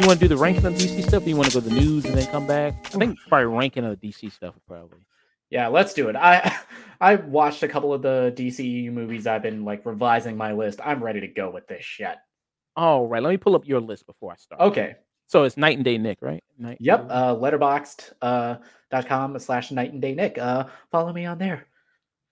Did you want to do the ranking of DC stuff? Or you want to go to the news and then come back? I think probably ranking of DC stuff probably. Yeah, let's do it. I I watched a couple of the DCEU movies. I've been like revising my list. I'm ready to go with this shit. All right, let me pull up your list before I start. Okay. So it's Night and Day Nick, right? Night Yep. Uh, Letterboxd uh, dot com slash night and day Nick. Uh, follow me on there.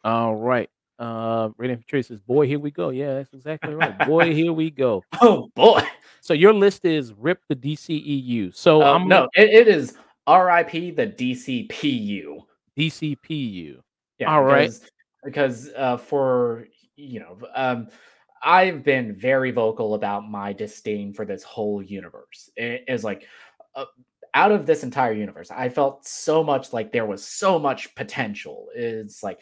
All right. Uh, Raiden Patrice says, "Boy, here we go." Yeah, that's exactly right. Boy, here we go. Oh boy. So your list is Rip the DCEU. So Uh, I'm no, it, it is R.I.P. the DCPU. DCPU. Yeah, All right. because, Because uh, for you know, um, I've been very vocal about my disdain for this whole universe. It is like uh, out of this entire universe, I felt so much like there was so much potential. It's like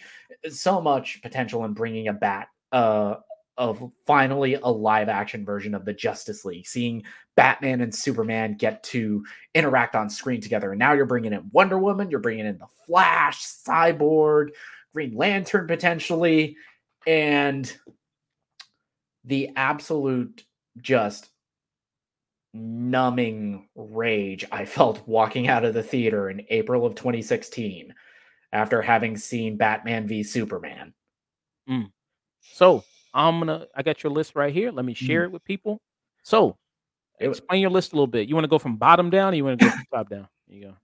so much potential in bringing a bat uh, of finally a live action version of the Justice League, seeing Batman and Superman get to interact on screen together. And now you're bringing in Wonder Woman, you're bringing in the Flash, Cyborg, Green Lantern potentially, and the absolute just numbing rage I felt walking out of the theater in April of 2016 after having seen Batman v Superman. Mm. So I'm gonna. I got your list right here. Let me share mm. it with people. So it. explain your list a little bit. You want to go from bottom down, or you want to go from top down? There you go.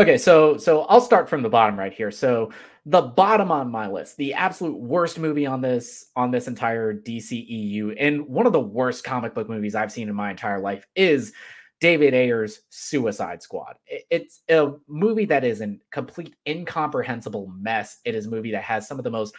Okay, so so I'll start from the bottom right here. So the bottom on my list, the absolute worst movie on this on this entire DCEU, and one of the worst comic book movies I've seen in my entire life is David Ayer's Suicide Squad. It's a movie that is a complete incomprehensible mess. It is a movie that has some of the most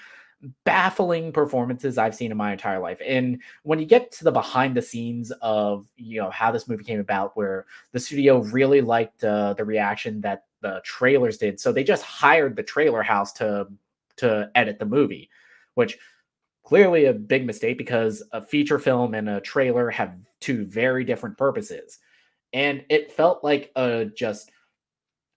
baffling performances I've seen in my entire life. And when you get to the behind the scenes of you know how this movie came about, where the studio really liked uh, the reaction that the trailers did, so they just hired the trailer house to to edit the movie, which clearly a big mistake because a feature film and a trailer have two very different purposes, and it felt like a just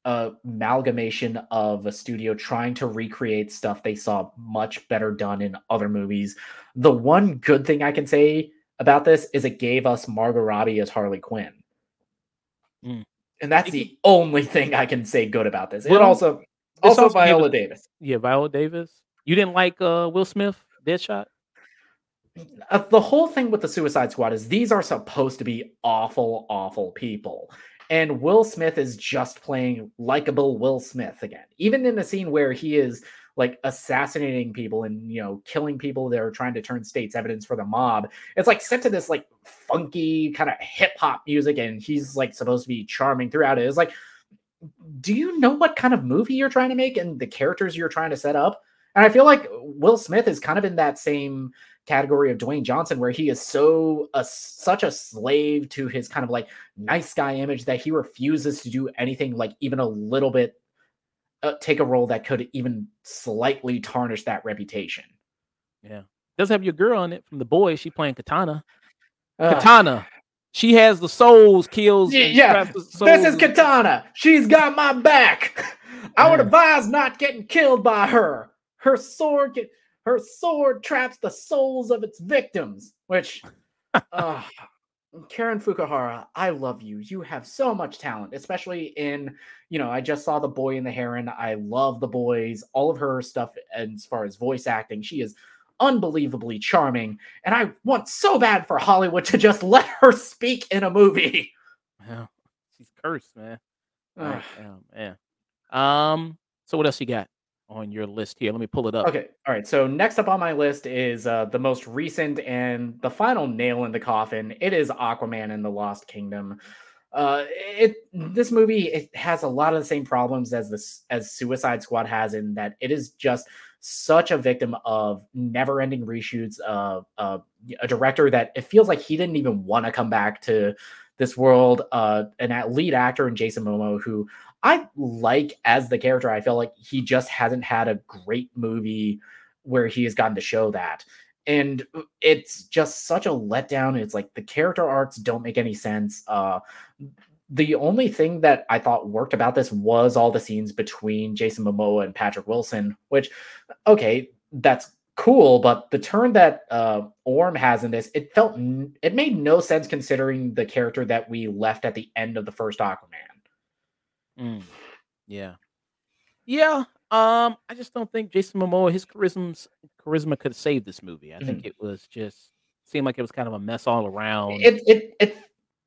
a amalgamation of a studio trying to recreate stuff they saw much better done in other movies. The one good thing I can say about this is it gave us Margot Robbie as Harley Quinn. Mm. And that's the only thing I can say good about this. And Well, also this also also Viola us- Davis. Yeah, Viola Davis. You didn't like uh, Will Smith, Deadshot? Uh, the whole thing with the Suicide Squad is these are supposed to be awful, awful people. And Will Smith is just playing likable Will Smith again. Even in the scene where he is like assassinating people and you know killing people that are trying to turn state's evidence for the mob. It's like set to this like funky kind of hip hop music, and he's like supposed to be charming throughout it. It's like, do you know what kind of movie you're trying to make and the characters you're trying to set up? And I feel like Will Smith is kind of in that same category of Dwayne Johnson, where he is so a, such a slave to his kind of like nice guy image that he refuses to do anything like even a little bit uh, take a role that could even slightly tarnish that reputation. Yeah. Does have your girl on it from the boys. She playing Katana. Ugh. Katana. She has the souls, kills. Yeah, traps this is Katana. She's got my back. I would advise not getting killed by her. Her sword, get, her sword traps the souls of its victims. Which, uh, Karen Fukuhara, I love you. You have so much talent, especially in, you know, I just saw The Boy and the Heron. I love The Boys, all of her stuff as far as voice acting. She is unbelievably charming. And I want so bad for Hollywood to just let her speak in a movie. Yeah. She's cursed, man. Oh, man. Um, so what else you got on your list here? Let me pull it up. Okay. All right. So next up on my list is uh, the most recent and the final nail in the coffin. It is Aquaman and the Lost Kingdom. Uh, it this movie it has a lot of the same problems as this as Suicide Squad has in that it is just such a victim of never-ending reshoots. Of uh, a director that it feels like he didn't even want to come back to this world. Uh, an lead actor in Jason Momoa who I like as the character. I feel like he just hasn't had a great movie where he has gotten to show that. And it's just such a letdown. It's like the character arcs don't make any sense. Uh the only thing that I thought worked about this was all the scenes between Jason Momoa and Patrick Wilson, which, okay, that's cool, but the turn that uh, Orm has in this, it felt it made no sense considering the character that we left at the end of the first Aquaman. Mm. Yeah, yeah. Um, I just don't think Jason Momoa his charisma charisma could save this movie. I mm-hmm. think it was just seemed like it was kind of a mess all around. It it it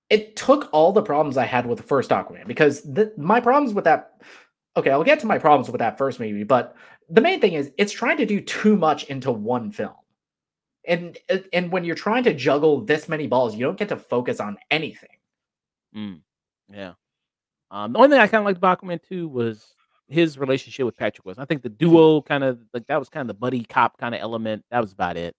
it took all the problems I had with the first Aquaman because the, my problems with that. Okay, I'll get to my problems with that first movie, but the main thing is it's trying to do too much into one film. And and when you're trying to juggle this many balls, you don't get to focus on anything. Mm, yeah. Um, the only thing I kind of liked about Aquaman 2 was his relationship with Patrick was. I think the duo kind of like that was kind of the buddy cop kind of element. That was about it.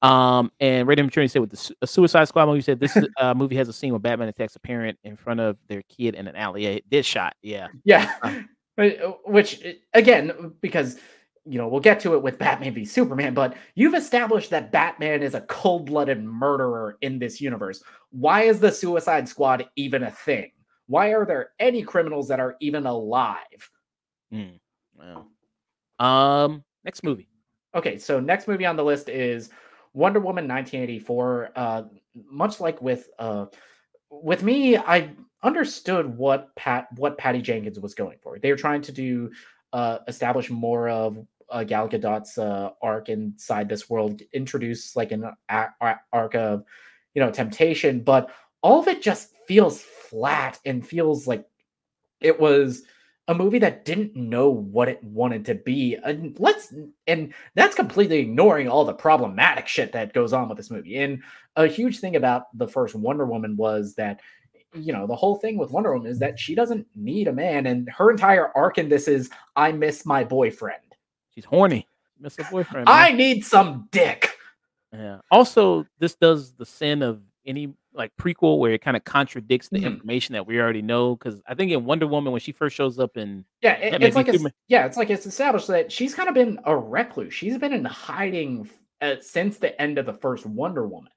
Um, and Raymond Maturity said with the a Suicide Squad movie, said this uh, movie has a scene where Batman attacks a parent in front of their kid in an alley. This shot, yeah, yeah. Uh, uh, which uh, again, because you know we'll get to it with Batman v Superman, but you've established that Batman is a cold-blooded murderer in this universe. Why is the Suicide Squad even a thing? Why are there any criminals that are even alive? Mm, well, um, next movie. Okay, so next movie on the list is Wonder Woman 1984. Uh, much like with uh, with me, I understood what Pat what Patty Jenkins was going for. They were trying to do uh, establish more of uh, Gal Gadot's uh, arc inside this world, introduce like an arc of you know temptation, but all of it just feels flat and feels like it was a movie that didn't know what it wanted to be. And let's and that's completely ignoring all the problematic shit that goes on with this movie. And a huge thing about the first Wonder Woman was that you know, the whole thing with Wonder Woman is that she doesn't need a man and her entire arc in this is I miss my boyfriend. She's horny. Miss a boyfriend. Man. I need some dick. Yeah. Also, this does the sin of any like prequel where it kind of contradicts the mm-hmm. information that we already know. Because I think in Wonder Woman when she first shows up in yeah, it, it's like it's, yeah, it's like it's established that she's kind of been a recluse. She's been in hiding uh, since the end of the first Wonder Woman.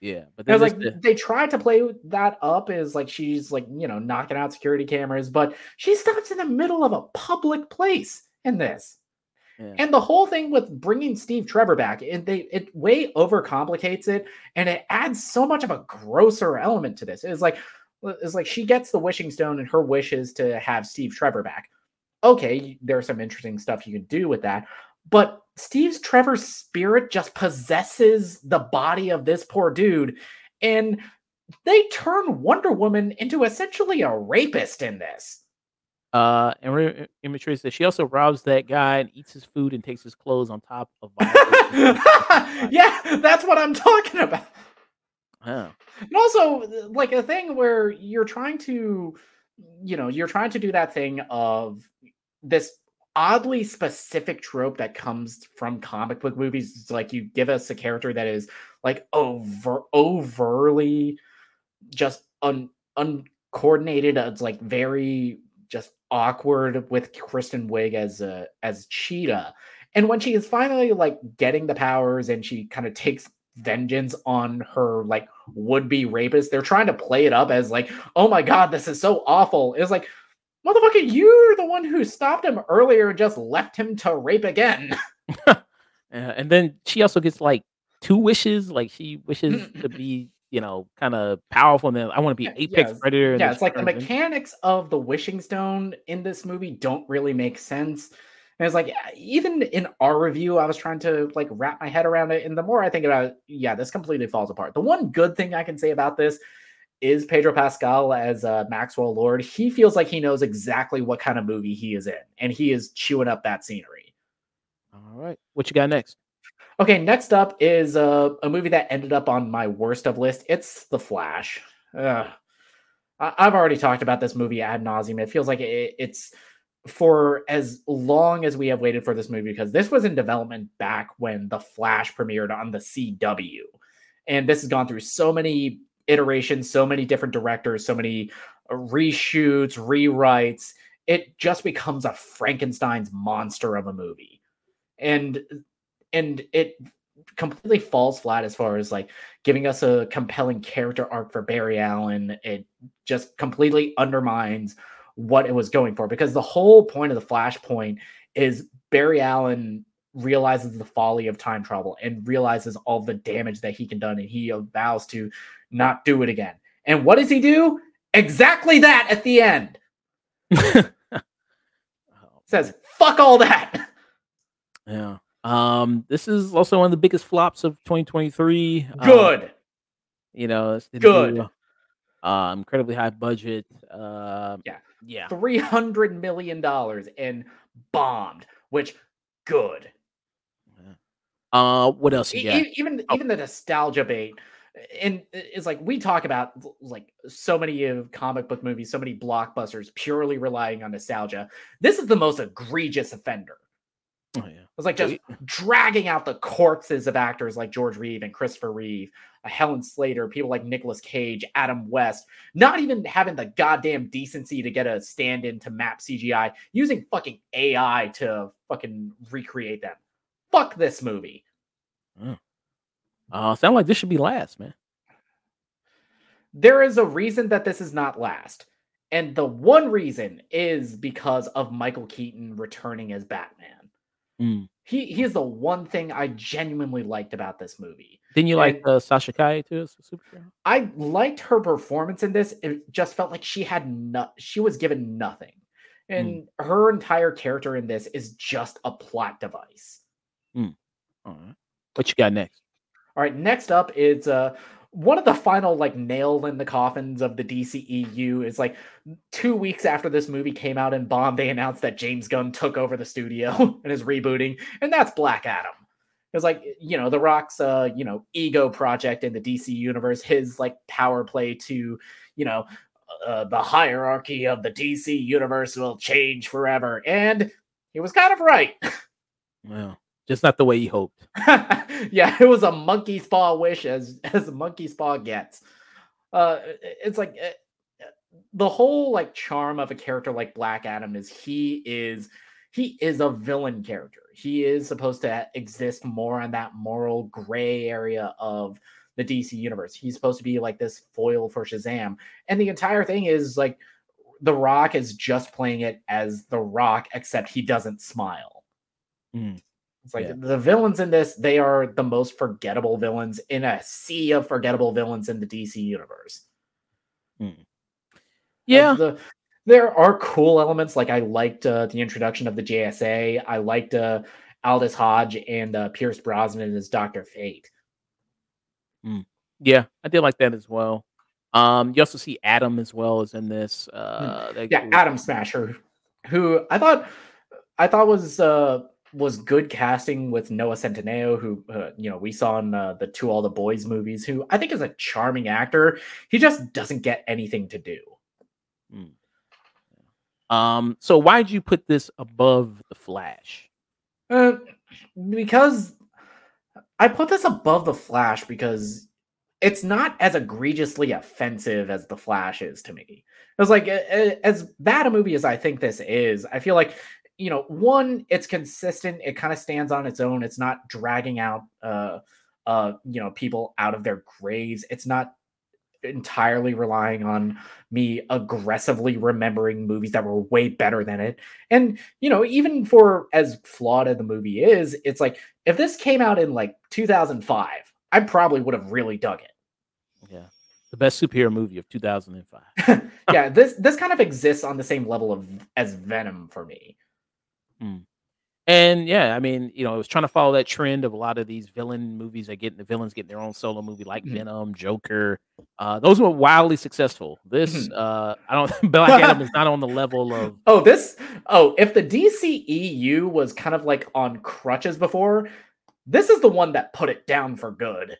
Yeah, but there's like the... they tried to play that up as like she's like you know knocking out security cameras, but she stops in the middle of a public place in this. And the whole thing with bringing Steve Trevor back, it, they it way overcomplicates it, and it adds so much of a grosser element to this. It's like it's like she gets the wishing stone, and her wish is to have Steve Trevor back. Okay, there's some interesting stuff you can do with that, but Steve's Trevor's spirit just possesses the body of this poor dude, and they turn Wonder Woman into essentially a rapist in this. Uh, and Imagery says she also robs that guy and eats his food and takes his clothes on top of. yeah, that's what I'm talking about. Huh. And also, like a thing where you're trying to, you know, you're trying to do that thing of this oddly specific trope that comes from comic book movies. It's like you give us a character that is like over overly just un uncoordinated. It's like very just awkward with Kristen Wiig as a as Cheetah. And when she is finally like getting the powers and she kind of takes vengeance on her like would-be rapist, they're trying to play it up as like, oh my god, this is so awful. It's like, motherfucker, you're the one who stopped him earlier and just left him to rape again. and then she also gets like two wishes. Like she wishes to mm. be you know, kind of powerful. And then I want to be apex yeah, predator. Yeah, it's like the mechanics of the wishing stone in this movie don't really make sense. And it's like even in our review, I was trying to like wrap my head around it. And the more I think about it, yeah, this completely falls apart. The one good thing I can say about this is Pedro Pascal as uh, Maxwell Lord. He feels like he knows exactly what kind of movie he is in, and he is chewing up that scenery. All right, what you got next? Okay, next up is uh, a movie that ended up on my worst of list. It's The Flash. Ugh. I- have already talked about this movie ad nauseum. It feels like it- it's for as long as we have waited for this movie because this was in development back when The Flash premiered on the CW. And this has gone through so many iterations, so many different directors, so many uh, reshoots, rewrites. It just becomes a Frankenstein's monster of a movie. And and it completely falls flat as far as like giving us a compelling character arc for Barry Allen. It just completely undermines what it was going for because the whole point of the Flashpoint is Barry Allen realizes the folly of time travel and realizes all the damage that he can done and he vows to not do it again. And what does he do? Exactly that at the end. Says, fuck all that. Yeah. Um, this is also one of the biggest flops of 2023. Good. Um, you know, it's good. New, uh, incredibly high budget. Uh, yeah. Yeah. Three hundred million dollars and bombed, which good. Uh, what else? E- even oh. even the nostalgia bait, and it's like we talk about like so many of comic book movies, so many blockbusters purely relying on nostalgia. This is the most egregious offender. Oh yeah, it's like just dragging out the corpses of actors like George Reeve and Christopher Reeve, uh, Helen Slater, people like Nicolas Cage, Adam West, not even having the goddamn decency to get a stand-in to map CGI, using fucking AI to fucking recreate them. Fuck this movie. Mm. Uh, sound like this should be last, man. There is a reason that this is not last. And the one reason is because of Michael Keaton returning as Batman. Mm. He he is the one thing I genuinely liked about this movie. Didn't you and like uh, Sasha Calle too superhero? I liked her performance in this. It just felt like she had no, she was given nothing, and mm. her entire character in this is just a plot device. Mm. All right. What you got next? All right, next up is uh one of the final like nail in the coffins of the DCEU is like two weeks after this movie came out in Bomb, they announced that James Gunn took over the studio and is rebooting, and that's Black Adam. It's like you know the Rock's uh you know ego project in the DC universe, his like power play to you know uh, the hierarchy of the DC universe will change forever, and he was kind of right. Well, just not the way he hoped. yeah, it was a monkey's paw wish as as a monkey's paw gets. Uh, it's like uh, the whole like charm of a character like Black Adam is he is he is a villain character. He is supposed to exist more on that moral gray area of the DC universe. He's supposed to be like this foil for Shazam, and the entire thing is like the Rock is just playing it as the Rock, except he doesn't smile. Mm. It's like yeah. the villains in this, they are the most forgettable villains in a sea of forgettable villains in the DC universe. Hmm. Yeah. the, there are cool elements. Like I liked uh, the introduction of the JSA. I liked uh, Aldis Hodge and uh, Pierce Brosnan as Doctor Fate. Hmm. Yeah, I did like that as well. Um, you also see Adam as well as in this. Hmm. Uh, yeah, Atom Smasher, who I thought I thought was uh was good casting with Noah Centineo, who uh, you know we saw in uh, the To All the Boys movies. Who I think is a charming actor. He just doesn't get anything to do. Mm. Um. So why did you put this above the Flash? Uh, because I put this above the Flash because it's not as egregiously offensive as the Flash is to me. It was like as bad a movie as I think this is. I feel like you know, one, it's consistent. It kind of stands on its own. It's not dragging out, uh, uh, you know, people out of their graves. It's not entirely relying on me aggressively remembering movies that were way better than it. And, you know, even for as flawed as the movie is, it's like if this came out in like 2005, I probably would have really dug it. Yeah. The best superhero movie of 2005. yeah, this this kind of exists on the same level of as Venom for me. Mm. And yeah, I mean, you know, I was trying to follow that trend of a lot of these villain movies that get the villains getting their own solo movie, like mm-hmm. Venom, Joker. Uh, those were wildly successful. This, mm-hmm. uh, I don't, Black Adam is not on the level of. Oh, this. Oh, if the DCEU was kind of like on crutches before, this is the one that put it down for good.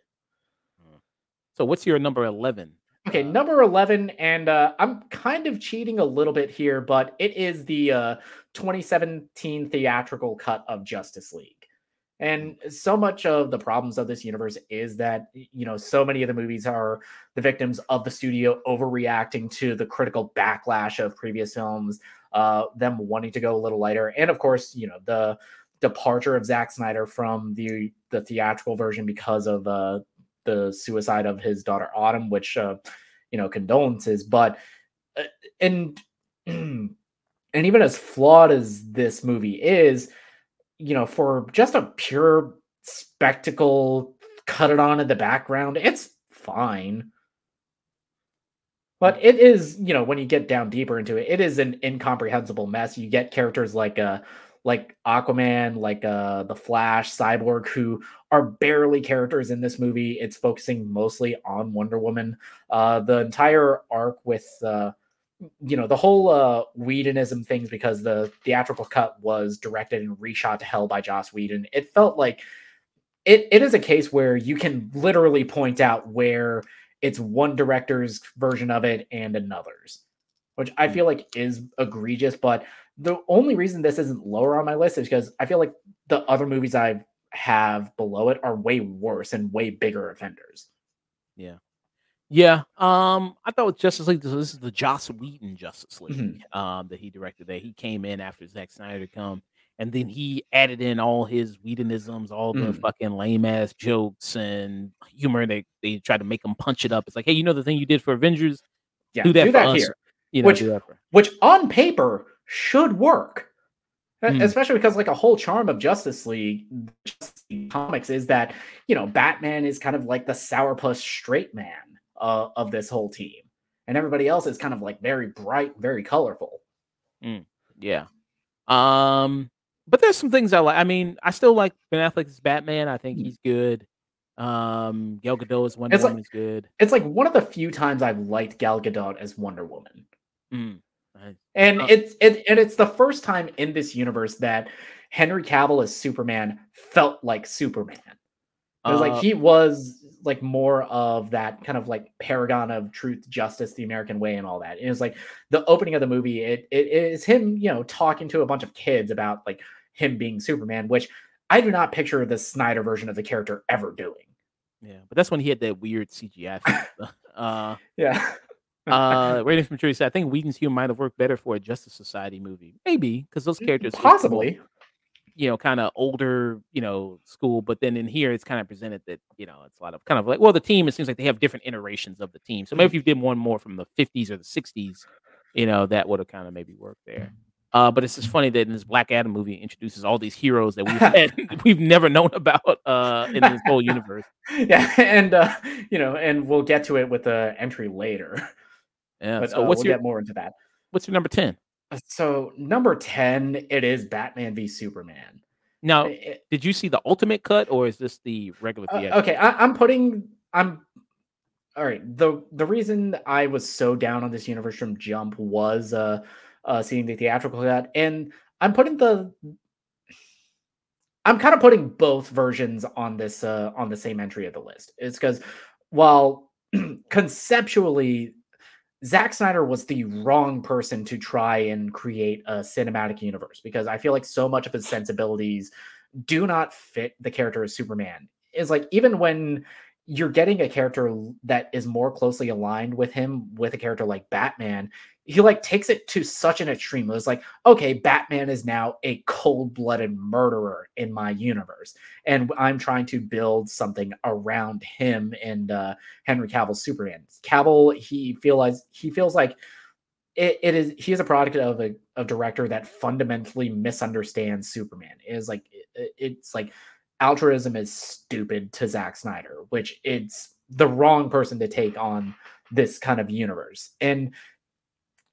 So, what's your number eleven? Okay, number 11, and uh, I'm kind of cheating a little bit here, but it is the uh, 2017 theatrical cut of Justice League. And so much of the problems of this universe is that, you know, so many of the movies are the victims of the studio overreacting to the critical backlash of previous films, uh, them wanting to go a little lighter. And of course, you know, the departure of Zack Snyder from the the theatrical version because of uh, the suicide of his daughter Autumn, which uh, you know condolences. But uh, and and even as flawed as this movie is, you know, for just a pure spectacle, cut it on in the background, it's fine. But it is, you know, when you get down deeper into it, it is an incomprehensible mess. You get characters like uh like Aquaman, like uh the Flash, Cyborg, who are barely characters in this movie. It's focusing mostly on Wonder Woman. Uh the entire arc with uh you know the whole uh Whedonism things because the theatrical cut was directed and reshot to hell by Joss Whedon. It felt like it, it is a case where you can literally point out where it's one director's version of it and another's, which I hmm. feel like is egregious. But the only reason this isn't lower on my list is because I feel like the other movies I have below it are way worse and way bigger offenders. Yeah. Yeah. Um, I thought with Justice League, this, this is the Joss Whedon Justice League mm-hmm. um, that he directed. That he came in after Zack Snyder come and then he added in all his Whedonisms, all the mm. fucking lame ass jokes and humor. They they tried to make him punch it up. It's like, hey, you know the thing you did for Avengers? Yeah, do that, do that here. You know, which, which on paper should work. Mm. Especially because like a whole charm of Justice League, Justice League comics is that you know Batman is kind of like the sourpuss straight man uh, of this whole team, and everybody else is kind of like very bright, very colorful. Mm. Yeah. Um but there's some things I like. I mean, I still like Ben Affleck's Batman. I think mm. he's good. Um, Gal Gadot as Wonder Woman like, is good. It's like one of the few times I've liked Gal Gadot as Wonder Woman. Mm. And uh, it's it and it's the first time in this universe that Henry Cavill as Superman felt like Superman. It was uh, like he was like more of that kind of like paragon of truth, justice, the American way, and all that. And it was like the opening of the movie. It it is him, you know, talking to a bunch of kids about like him being Superman, which I do not picture the Snyder version of the character ever doing. Yeah, but that's when he had that weird CGI. uh, yeah. Uh, Rating from Tree said, "I think Whedon's humor might have worked better for a Justice Society movie, maybe because those mm, characters possibly." you know, kind of older, you know, school. But then in here, it's kind of presented that you know it's a lot of kind of like well, the team. It seems like they have different iterations of the team. So maybe if you did one more from the '50s or the '60s, you know, that would have kind of maybe worked there. Uh, but it's just funny that in this Black Adam movie introduces all these heroes that we've had, we've never known about uh, in this whole universe. Yeah, and uh, you know, and we'll get to it with the entry later. Yeah. But, so uh, what's we'll your, get more into that? What's your number ten? Uh, so number ten, it is Batman v Superman. Now, it, did you see the ultimate cut, or is this the regular uh, theater? okay, I, I'm putting. I'm all right. the The reason I was so down on this universe from Jump was uh uh, seeing the theatrical cut, and I'm putting the I'm kind of putting both versions on this uh, on the same entry of the list. It's because while conceptually Zack Snyder was the wrong person to try and create a cinematic universe because I feel like so much of his sensibilities do not fit the character of Superman. Is like even when you're getting a character that is more closely aligned with him with a character like Batman, he like takes it to such an extreme. It was like, okay, Batman is now a cold-blooded murderer in my universe, and I'm trying to build something around him and uh, Henry Cavill's Superman. Cavill, he feels he feels like it, it is he is a product of a, a director that fundamentally misunderstands Superman. It is like it, it's like altruism is stupid to Zack Snyder, which it's the wrong person to take on this kind of universe. And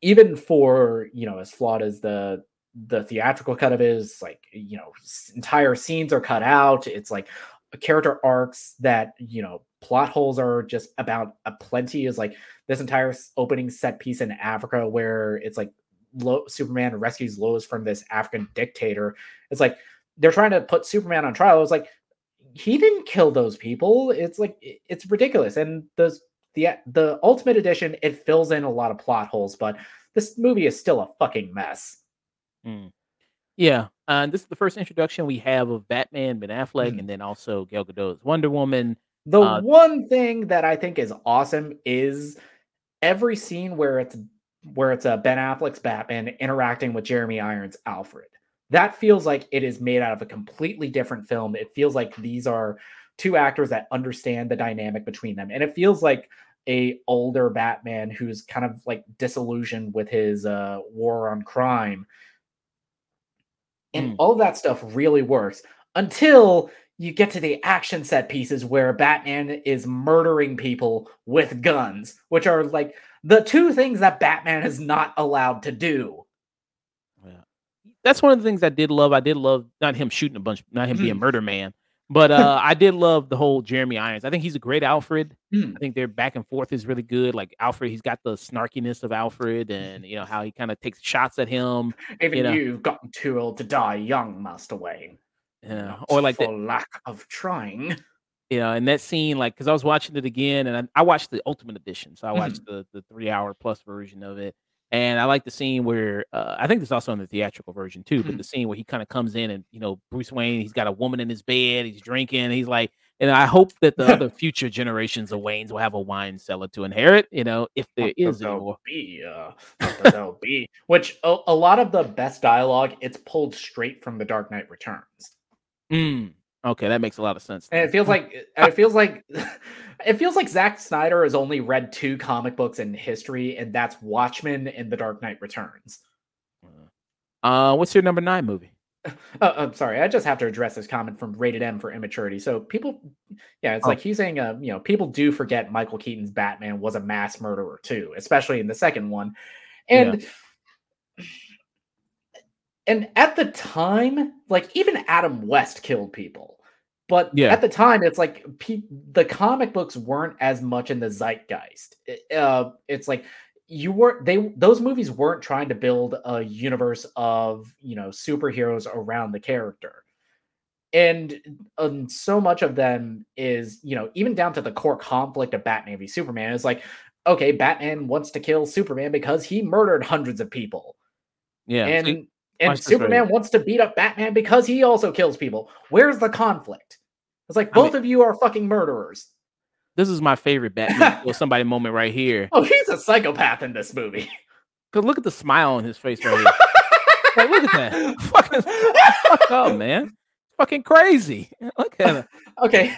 even for you know as flawed as the the theatrical cut of it is like you know entire scenes are cut out. It's like character arcs that you know plot holes are just about a plenty is like this entire opening set piece in africa where it's like Lo- superman rescues lois from this african dictator. It's like they're trying to put superman on trial. It's like he didn't kill those people. It's like it's ridiculous. And the the the ultimate edition it fills in a lot of plot holes, but this movie is still a fucking mess. Mm. Yeah, uh, this is the first introduction we have of Batman, Ben Affleck, mm. and then also Gal Gadot's Wonder Woman. The uh, one thing that I think is awesome is every scene where it's where it's a uh, Ben Affleck's Batman interacting with Jeremy Irons' Alfred. that feels like it is made out of a completely different film. It feels like these are two actors that understand the dynamic between them. And it feels like a older Batman who's kind of like disillusioned with his uh, war on crime. And mm. all that stuff really works until you get to the action set pieces where Batman is murdering people with guns, which are like the two things that Batman is not allowed to do. Yeah. That's one of the things I did love. I did love not him shooting a bunch, not him being mm-hmm. murder man, but uh, I did love the whole Jeremy Irons. I think he's a great Alfred. Mm. I think their back and forth is really good. Like Alfred, he's got the snarkiness of Alfred, and you know how he kind of takes shots at him. Even you know. you've gotten too old to die young, Master Wayne. Yeah, Not or like for the lack of trying. You know, and that scene, like, because I was watching it again, and I, I, watched the Ultimate Edition, so I watched mm. the the three hour plus version of it, and I like the scene where uh, I think there's also in the theatrical version too, but mm. the scene where he kind of comes in and you know Bruce Wayne, he's got a woman in his bed, he's drinking, he's like, and I hope that the other future generations of Waynes will have a wine cellar to inherit, you know, if there is anymore. Be, uh, there'll be, which a, a, lot of the best dialogue, it's pulled straight from The Dark Knight Returns. Mm, okay, that makes a lot of sense. And it feels like it feels like it feels like Zack Snyder has only read two comic books in history, and that's Watchmen and The Dark Knight Returns. Uh, what's your number nine movie? Uh, I'm sorry, I just have to address this comment from Rated M for immaturity. So people, yeah, it's oh. like he's saying, uh, you know, people do forget Michael Keaton's Batman was a mass murderer too, especially in the second one, and. Yeah and at the time, like even Adam West killed people. But yeah. at the time, it's like pe- the comic books weren't as much in the zeitgeist. Uh, it's like you were they those movies weren't trying to build a universe of you know superheroes around the character and um, so much of them is you know even down to the core conflict of batman v superman is like okay batman wants to kill superman because he murdered hundreds of people yeah and and Superman wants to beat up Batman because he also kills people. Where's the conflict? It's like both I mean, of you are fucking murderers. This is my favorite Batman or somebody moment right here. Oh, he's a psychopath in this movie. Cause look at the smile on his face right here. like, look at that. Fucking fuck up, man. Fucking crazy. Look at it. Okay.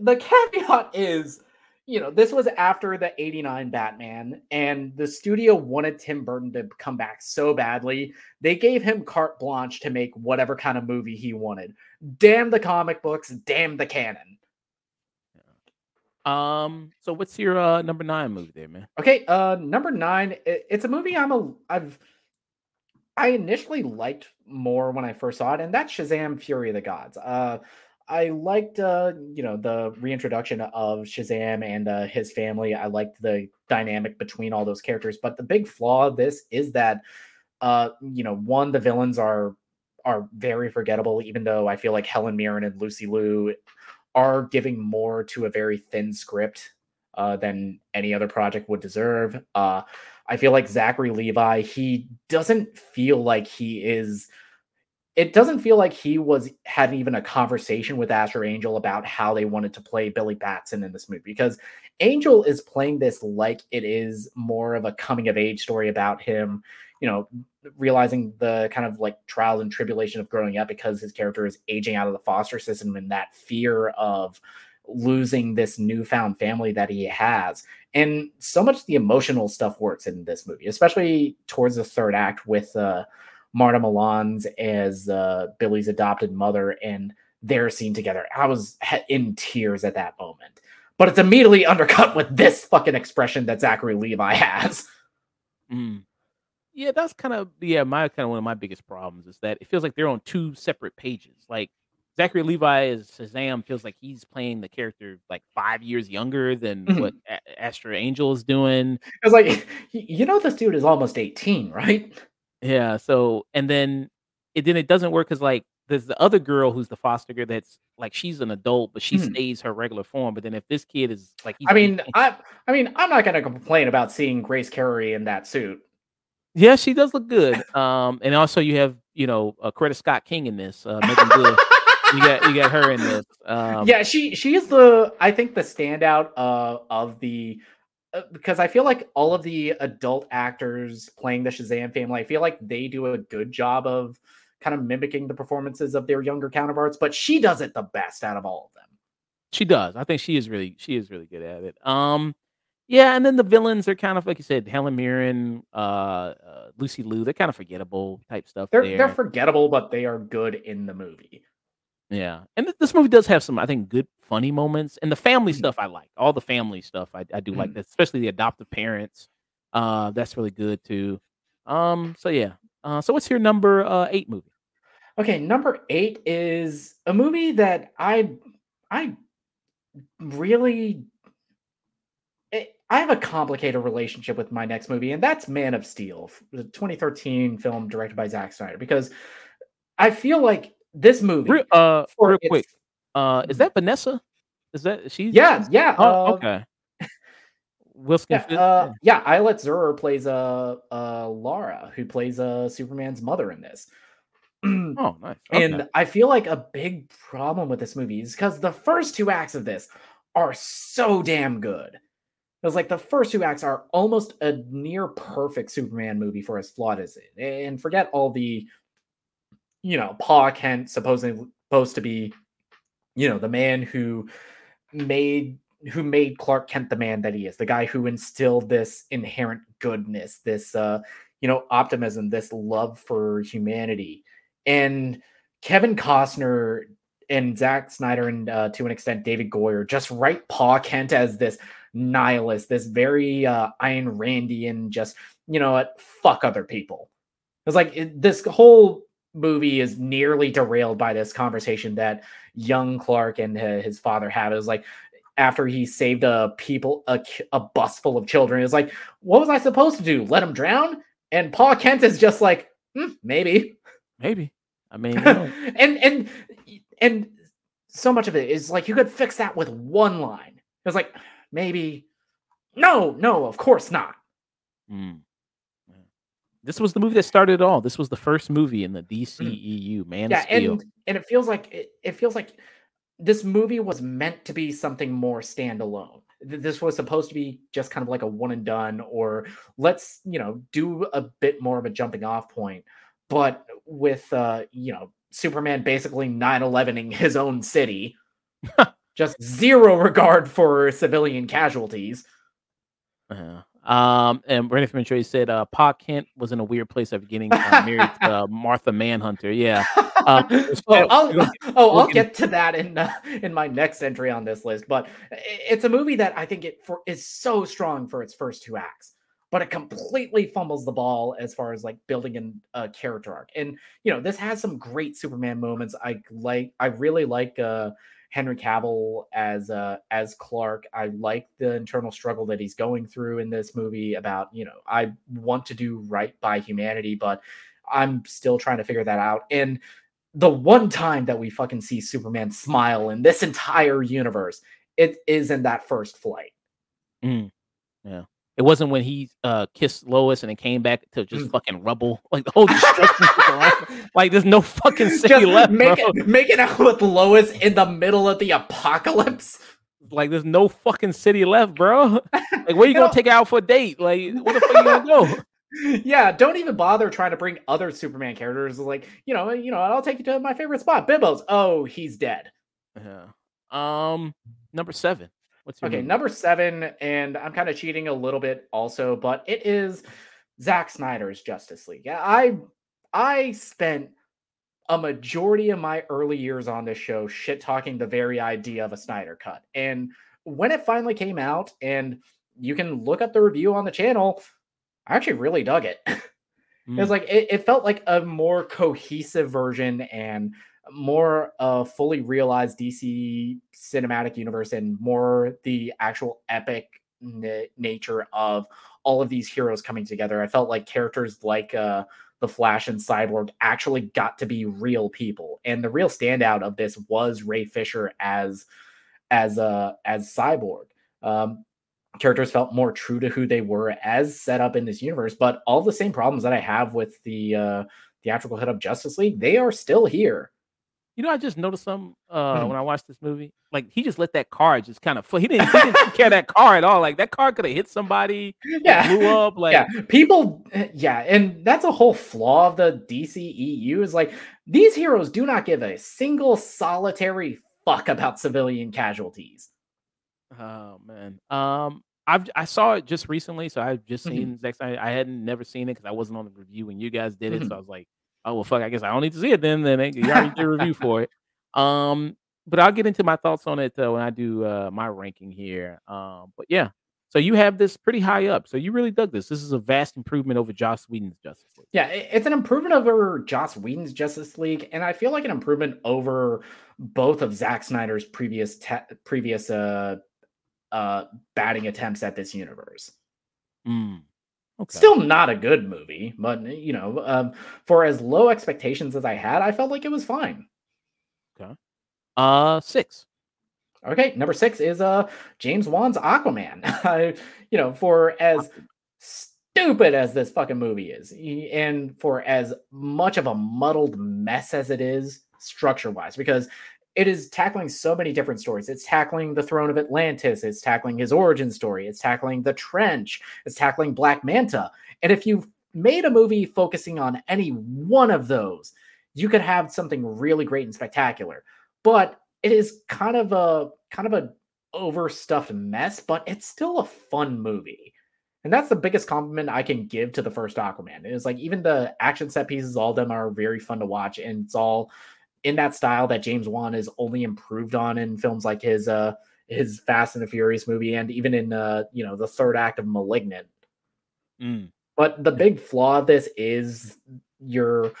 The caveat is you know, this was after the 89 Batman, and the studio wanted Tim Burton to come back so badly. They gave him carte blanche to make whatever kind of movie he wanted. Damn the comic books, damn the canon. Um, so what's your uh number nine movie there, man? Okay, uh number nine, it, it's a movie I'm a I've I initially liked more when I first saw it, and that's Shazam Fury of the Gods. Uh I liked, uh, you know, the reintroduction of Shazam and uh, his family. I liked the dynamic between all those characters. But the big flaw of this is that, uh, you know, one, the villains are are very forgettable. Even though I feel like Helen Mirren and Lucy Liu are giving more to a very thin script uh, than any other project would deserve. Uh, I feel like Zachary Levi, he doesn't feel like he is it doesn't feel like he was had even a conversation with Asher Angel about how they wanted to play Billy Batson in this movie because Angel is playing this like it is more of a coming of age story about him, you know, realizing the kind of like trials and tribulation of growing up because his character is aging out of the foster system and that fear of losing this newfound family that he has. And so much the emotional stuff works in this movie, especially towards the third act with uh Marta Milans as uh, Billy's adopted mother and their scene together. I was in tears at that moment. But it's immediately undercut with this fucking expression that Zachary Levi has. Mm. Yeah, that's kind of yeah, my kind of one of my biggest problems is that it feels like they're on two separate pages. Like Zachary Levi as Shazam feels like he's playing the character like five years younger than mm-hmm. what a- Asher Angel is doing. It's like you know this dude is almost eighteen, right? Yeah. So and then it then it doesn't work because like there's the other girl who's the foster girl that's like she's an adult, but she mm. stays her regular form. But then if this kid is like, I mean, I I mean, I'm not gonna complain about seeing Grace Currey in that suit. Yeah, she does look good. Um, and also you have you know uh, Coretta Scott King in this, uh, Meagan Good. you got you got her in this. Um, yeah, she she is the I think the standout uh, of the because I feel like all of the adult actors playing the Shazam family, I feel like they do a good job of kind of mimicking the performances of their younger counterparts, but she does it the best out of all of them. She does. I think she is really she is really good at it. Um yeah, and then the villains are kind of like you said, Helen Mirren, uh, uh Lucy Liu, they're kind of forgettable type stuff. They're there. they're forgettable, but they are good in the movie. Yeah, and th- this movie does have some, I think, good funny moments, and the family Mhm. stuff I like. All the family stuff I, I do like Mhm. that, especially the adoptive parents. Uh, that's really good too. Um, so yeah. Uh, so what's your number uh eight movie? Okay, number eight is a movie that I I really it, I have a complicated relationship with my next movie, and that's Man of Steel, the 2013 film directed by Zack Snyder, because I feel like this movie, Real, uh, real quick. Uh, is that Vanessa? Is that she? yeah, yeah, Oh, uh, okay. Wilson Yeah, uh, yeah, Ayelet Zurer plays a uh, uh, Laura, who plays uh, Superman's mother in this. Oh, nice. Okay. And I feel like a big problem with this movie is because the first two acts of this are so damn good. It was like the first two acts are almost a near perfect Superman movie for as flawed as it. And forget all the, you know, Pa Kent supposedly supposed to be, you know, the man who made who made Clark Kent the man that he is, the guy who instilled this inherent goodness, this uh, you know, optimism, this love for humanity. And Kevin Costner and Zack Snyder and uh, to an extent David Goyer just write Pa Kent as this nihilist, this very uh, Ayn Randian, just you know what, fuck other people. It's like it, this whole movie is nearly derailed by this conversation that young Clark and his father have. It was like after he saved a people a, a bus full of children. It's like, what was I supposed to do? Let him drown? And Pa Kent is just like, "Hmm, maybe Maybe. I mean, and and and so much of it is like you could fix that with one line. It's like maybe no, no, of course not. mm. This was the movie that started it all. This was the first movie in the DCEU, Man Mm. yeah, Steel. and and it feels like it, it feels like this movie was meant to be something more standalone. This was supposed to be just kind of like a one and done, or let's you know do a bit more of a jumping off point. But with uh, you know Superman basically 9/11ing his own city, just zero regard for civilian casualties. Yeah. Um, and Brandon from Trey said, uh, Pa Kent was in a weird place after getting uh, married to uh, Martha Manhunter. Yeah. Um, oh, so- I'll, we're oh, I'll get to that in uh, in my next entry on this list. But it's a movie that I think it for is so strong for its first two acts, but it completely fumbles the ball as far as like building an, a character arc. And you know, this has some great Superman moments. I like. I really like uh, Henry Cavill as uh, as Clark. I like the internal struggle that he's going through in this movie. About you know, I want to do right by humanity, but I'm still trying to figure that out. And the one time that we fucking see Superman smile in this entire universe, it is in that first flight. Mm, yeah. It wasn't when he uh, kissed Lois and it came back to just Mm. fucking rubble. Like the whole destruction. took a lot- like there's no fucking city Just left, bro. making, out with Lois in the middle of the apocalypse. Like there's no fucking city left, bro. Like where you You gonna know- take her out for a date? Like where the fuck you gonna go? yeah, don't even bother trying to bring other Superman characters. Like, you know, you know, I'll take you to my favorite spot, Bibbo's. Oh, he's dead. Yeah. Um, number seven. What's Okay, movie? number seven, and I'm kind of cheating a little bit also, but it is Zack Snyder's Justice League. Yeah, I I spent a majority of my early years on this show shit talking the very idea of a Snyder cut. And when it finally came out, and you can look up the review on the channel, I actually really dug it. It was Mm. like it, it felt like a more cohesive version and more uh fully realized DC cinematic universe and more the actual epic na- nature of all of these heroes coming together. I felt like characters like uh the Flash and Cyborg actually got to be real people. And the real standout of this was Ray Fisher as as uh as Cyborg. Um characters felt more true to who they were as set up in this universe but all the same problems that i have with the uh theatrical head of justice league they are still here You know, I just noticed some uh Mhm. when I watched this movie. Like he just let that car just kind of fl- he didn't he didn't take care of that car at all. Like that car could have hit somebody, Yeah. blew up. Like yeah, people, yeah, and that's a whole flaw of the DCEU is like these heroes do not give a single solitary fuck about civilian casualties. Oh man. Um I've I saw it just recently, so I've just Mhm. seen Zack Snyder. I hadn't never seen it because I wasn't on the review when you guys did it. Mhm. So I was like, oh well fuck, I guess I don't need to see it then. Then you already did a review for it. Um, but I'll get into my thoughts on it uh, when I do uh my ranking here. Um, but yeah. So you have this pretty high up. So you really dug this. This is a vast improvement over Joss Whedon's Justice League. Yeah, it's an improvement over Joss Whedon's Justice League, and I feel like an improvement over both of Zack Snyder's previous te- previous uh uh batting attempts at this universe. Mm. Okay. Still not a good movie, but you know, um, for as low expectations as I had, I felt like it was fine. uh six. Okay, number six is uh James Wan's Aquaman. I, you know, for as stupid as this fucking movie is, and for as much of a muddled mess as it is, structure wise, because it is tackling so many different stories. It's tackling the throne of Atlantis, it's tackling his origin story, it's tackling the trench, it's tackling Black Manta. And if you've made a movie focusing on any one of those, you could have something really great and spectacular. But it is kind of a kind of a overstuffed mess, but it's still a fun movie. And that's the biggest compliment I can give to the first Aquaman. It is like even the action set pieces, all of them are very fun to watch, and it's all in that style that James Wan is only improved on in films like his uh his Fast and the Furious movie, and even in uh you know the third act of *Malignant*. Mm. But the big flaw of this is you're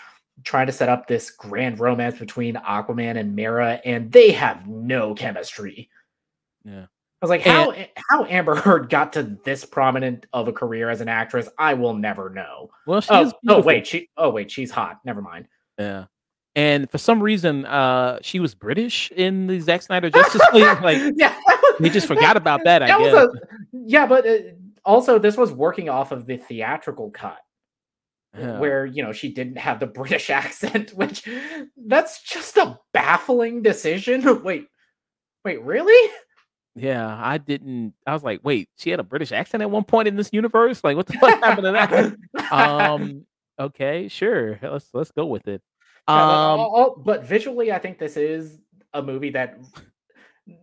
trying to set up this grand romance between Aquaman and Mara, and they have no chemistry. Yeah. I was like, And- how how Amber Heard got to this prominent of a career as an actress, I will never know. Well, she Oh, oh wait, she oh wait, she's hot. Never mind. Yeah. And for some reason, uh, she was British in the Zack Snyder Justice League. Like yeah, we just forgot about that. I that guess. a yeah, but uh, also this was working off of the theatrical cut. Yeah. where you know she didn't have the British accent, which that's just a baffling decision. Wait, wait, really? Yeah, I didn't. I was like, wait, she had a British accent at one point in this universe. Like, what the fuck happened to that? Um. Okay, sure. Let's let's go with it. Yeah, but, Um. all- all- but visually, I think this is a movie that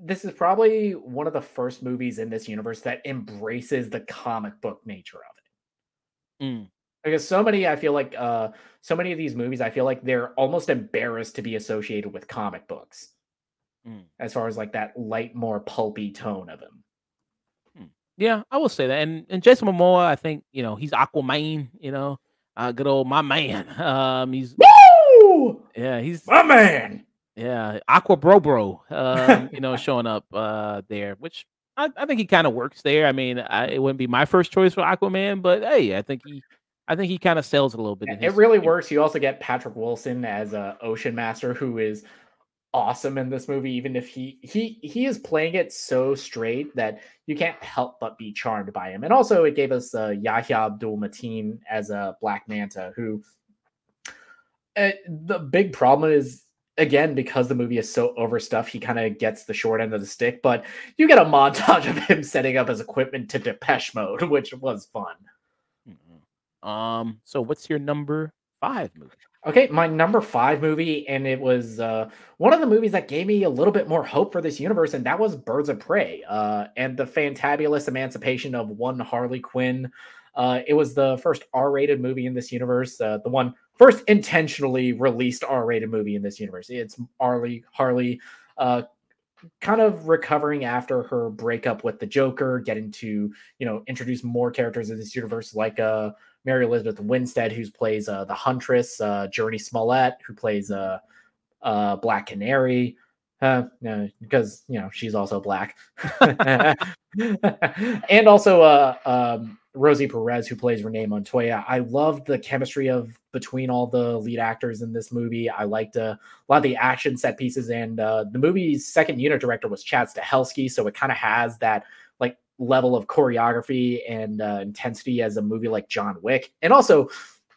this is probably one of the first movies in this universe that embraces the comic book nature of it. mm, Because so many, I feel like, uh, so many of these movies, I feel like they're almost embarrassed to be associated with comic books, Mm. as far as like that light, more pulpy tone of them. Yeah, I will say that. And and Jason Momoa, I think you know he's Aquaman. You know, uh, good old my man. Um, he's Woo! yeah, he's My man. yeah, Aqua Bro Bro. Um, you know, showing up uh there, which I, I think he kind of works there. I mean, I, it wouldn't be my first choice for Aquaman, but hey, I think he, I think he kind of sells a little bit. in It really works. You also get Patrick Wilson as a Ocean Master, who is awesome in this movie. Even if he he he is playing it so straight that you can't help but be charmed by him. And also, it gave us uh, Yahya Abdul Mateen as a Black Manta, who the big problem is. Again, because the movie is so overstuffed, he kind of gets the short end of the stick. But you get a montage of him setting up his equipment to Depeche Mode, which was fun. Mhm. Um. So, what's your number five movie? Okay, my number five movie, and it was uh, one of the movies that gave me a little bit more hope for this universe, and that was Birds of Prey uh, and the fantabulous emancipation of one Harley Quinn. Uh, it was the first R-rated movie in this universe, uh, the one first intentionally released R-rated movie in this universe. It's Harley Harley uh, kind of recovering after her breakup with the Joker, getting to you know introduce more characters in this universe, like uh, Mary Elizabeth Winstead, who plays uh, the Huntress, uh, Jurnee Smollett, who plays uh, uh, Black Canary, uh, no, because you know she's also black, and also uh, um, Rosie Perez, who plays Renee Montoya. I loved the chemistry of between all the lead actors in this movie. I liked uh, a lot of the action set pieces, and uh, the movie's second unit director was Chad Stahelski, so it kind of has that like level of choreography and uh, intensity as a movie like John Wick. And also,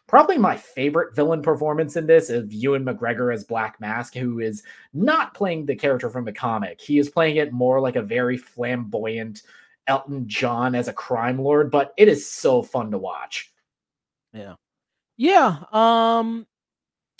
Probably my favorite villain performance in this is Ewan McGregor as Black Mask, who is not playing the character from the comic. He is playing it more like a very flamboyant Elton John as a crime lord, but it is so fun to watch. Yeah. Yeah. Um,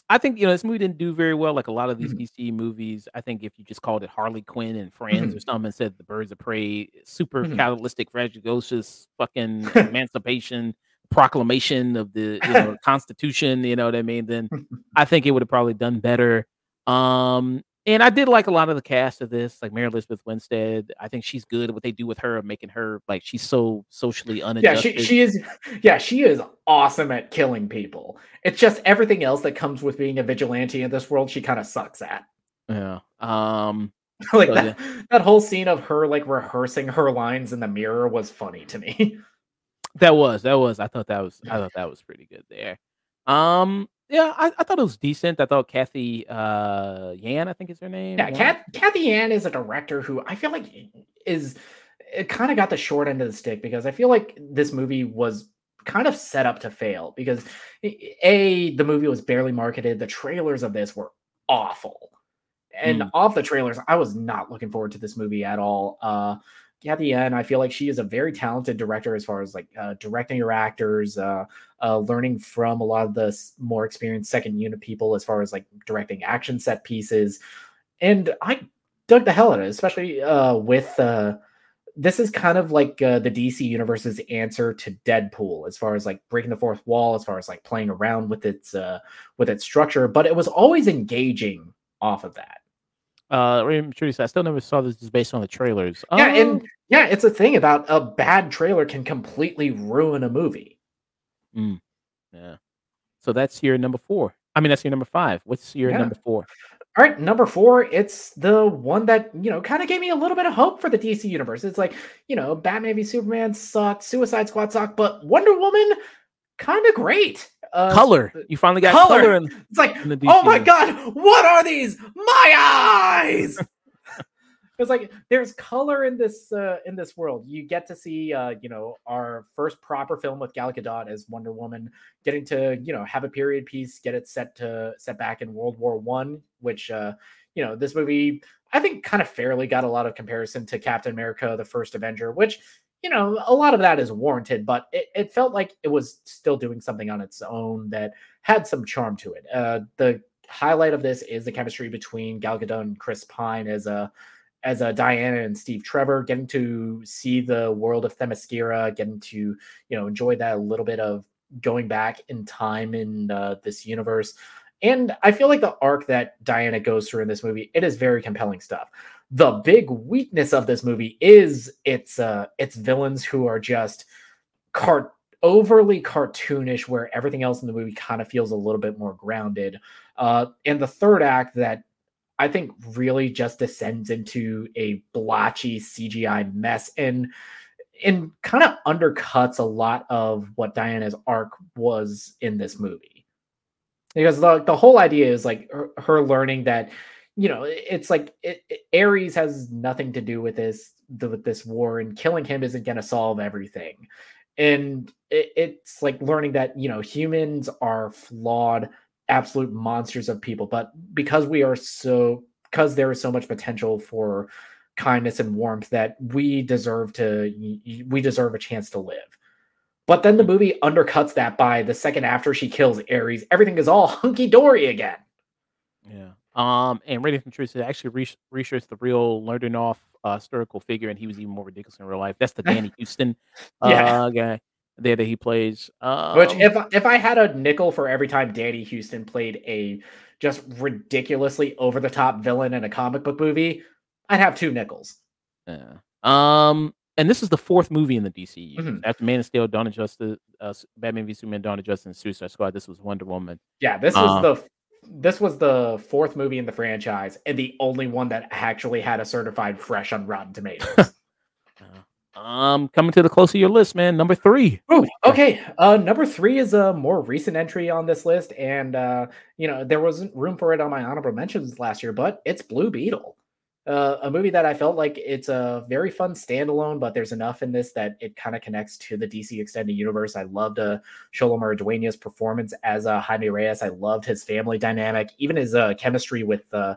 I think you know this movie didn't do very well. Like a lot of these Mhm. DC movies, I think if you just called it Harley Quinn and Friends or something and said the Birds of Prey, super Mhm. catalytic, fragilocious, fucking emancipation proclamation of the you know Constitution, you know what I mean? Then I think it would have probably done better. Um, and I did like a lot of the cast of this, like Mary Elizabeth Winstead. I think she's good at what they do with her, of making her like she's so socially Yeah, she she is yeah, she is awesome at killing people. It's just everything else that comes with being a vigilante in this world, she kind of sucks at. yeah. Um, like So, that, that whole scene of her like rehearsing her lines in the mirror was funny to me. That was that was. I thought that was. I thought that was pretty good there. Um, yeah, I, I thought it was decent. I thought Cathy uh Yan, I think is her name. Yeah, Yan? Kath, Cathy Yan is a director who I feel like is it kind of got the short end of the stick because I feel like this movie was kind of set up to fail because a the movie was barely marketed. The trailers of this were awful, and Mm. off the trailers, I was not looking forward to this movie at all. Uh, Cathy I feel like she is a very talented director as far as like uh, directing her actors, uh, uh, learning from a lot of the more experienced second unit people as far as like directing action set pieces. And I dug the hell out of it, especially uh, with uh, this is kind of like uh, the DC universe's answer to Deadpool as far as like breaking the fourth wall, as far as like playing around with its with its structure, but it was always engaging off of that. Uh, Teresa, I still never saw this just based on the trailers. Yeah, Um, and yeah, it's a thing about a bad trailer can completely ruin a movie. yeah. So that's your number four. I mean, that's your number five. What's your Yeah. number four? All right, number four, it's the one that, you know, kind of gave me a little bit of hope for the DC universe. It's like, you know, Batman v Superman sucked, Suicide Squad sucked, but Wonder Woman, kind of great. Uh, color. You finally got color. color. in, It's like, in the oh my god, what are these? My eyes. it's like there's color in this uh, in this world. You get to see, uh, you know, our first proper film with Gal Gadot as Wonder Woman, getting to you know have a period piece, get it set to set back in World War One, which uh, you know this movie I think kind of fairly got a lot of comparison to Captain America: The First Avenger, which you know a lot of that is warranted, but it, it felt like it was still doing something on its own that had some charm to it. Uh, the highlight of this is the chemistry between Gal Gadot and Chris Pine as a as a Diana and Steve Trevor, getting to see the world of Themyscira, getting to you know enjoy that little bit of going back in time in uh, this universe. And I feel like the arc that Diana goes through in this movie, it is very compelling stuff. The big weakness of this movie is its uh its villains who are just cart overly cartoonish where everything else in the movie kind of feels a little bit more grounded. Uh and the third act that I think really just descends into a blotchy CGI mess and and kind of undercuts a lot of what Diana's arc was in this movie. Because the, the whole idea is like her, her learning that you know it's like it, it- Ares has nothing to do with this the, with this war and killing him isn't going to solve everything. And it, it's like learning that you know humans are flawed absolute monsters of people but because we are so because there is so much potential for kindness and warmth that we deserve to we deserve a chance to live but then the mm-hmm. movie undercuts that by the second after she kills ares everything is all hunky-dory again Yeah. Um, and Rating from Truth actually re- researched the real Ludendorff uh, historical figure, and he was even more ridiculous in real life. That's the Danny Huston uh, Yeah. guy there that he plays. Um, which if I- if i had a nickel for every time danny huston played a just ridiculously over the top villain in a comic book movie i'd have two nickels yeah. Um, and this is the fourth movie in the DCU Mhm. after Man of Steel, Dawn of Justice, uh, Batman v Superman, Dawn of Justice, and Suicide Squad. This was Wonder Woman. Yeah, this was Uh, the this was the fourth movie in the franchise and the only one that actually had a certified fresh on Rotten Tomatoes. Uh, um, coming to the close of your list, man. Number three. Ooh, okay. Uh number 3 is a more recent entry on this list and uh you know, there wasn't room for it on my honorable mentions last year, but it's Blue Beetle. Uh, a movie that I felt like it's a very fun standalone, but there's enough in this that it kind of connects to the DC extended universe. I loved uh, Xolo Maridueña's performance as uh, Jaime Reyes. I loved his family dynamic, even his uh, chemistry with uh,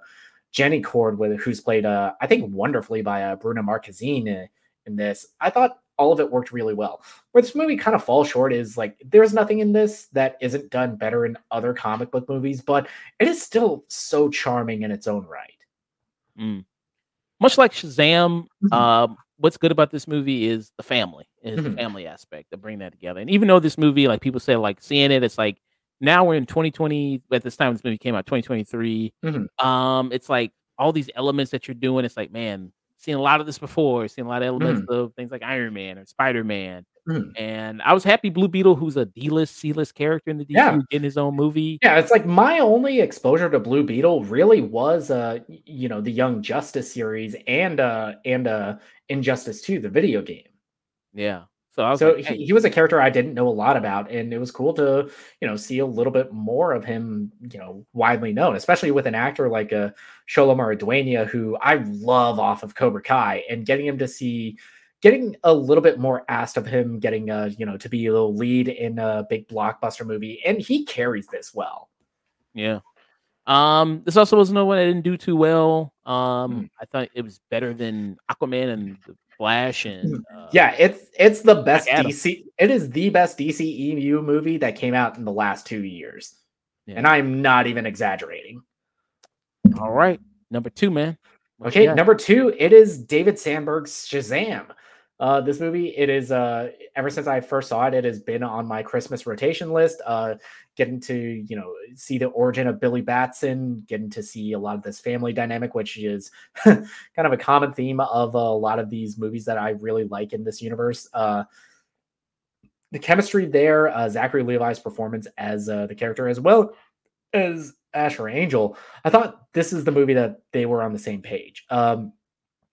Jenny Kord, with who's played, uh, I think, wonderfully by uh, Bruna Marquezine in, in this. I thought all of it worked really well. Where this movie kind of falls short is like there's nothing in this that isn't done better in other comic book movies, but it is still so charming in its own right. Mm much like Shazam, mm-hmm. um, what's good about this movie is the family, is mm-hmm. the family aspect of bringing that together. And even though this movie, like people say, like seeing it, it's like now we're in 2020. At this time, this movie came out 2023. Mm-hmm. Um, it's like all these elements that you're doing. It's like, man, seen a lot of this before. Seen a lot of elements mm-hmm. of things like Iron Man or Spider Man. Mm. And I was happy Blue Beetle, who's a D-list, C-list character in the DC, yeah. getting his own movie. Yeah, it's like my only exposure to Blue Beetle really was uh you know the Young Justice series and uh and uh Injustice 2, the video game. Yeah. So, so like, hey. he, he, was a character I didn't know a lot about, and it was cool to you know see a little bit more of him, you know, widely known, especially with an actor like a uh, Xolo Maridueña, who I love off of Cobra Kai, and getting him to see getting a little bit more asked of him getting a you know to be a little lead in a big blockbuster movie and he carries this well. Yeah. Um this also was no one i didn't do too well. Um mm. i thought it was better than aquaman and the flash and hmm. uh, yeah it's it's the best dc it is the best dceu movie that came out in the last two years. Yeah. and i'm not even exaggerating. All right. Number two man. Okay number two it is david sandberg's shazam uh, this movie, it is uh, ever since I first saw it, it has been on my Christmas rotation list. Uh, getting to you know see the origin of Billy Batson, getting to see a lot of this family dynamic, which is kind of a common theme of a lot of these movies that I really like in this universe. Uh, the chemistry there, uh, Zachary Levi's performance as uh, the character, as well as Asher Angel, I thought this is the movie that they were on the same page. Um,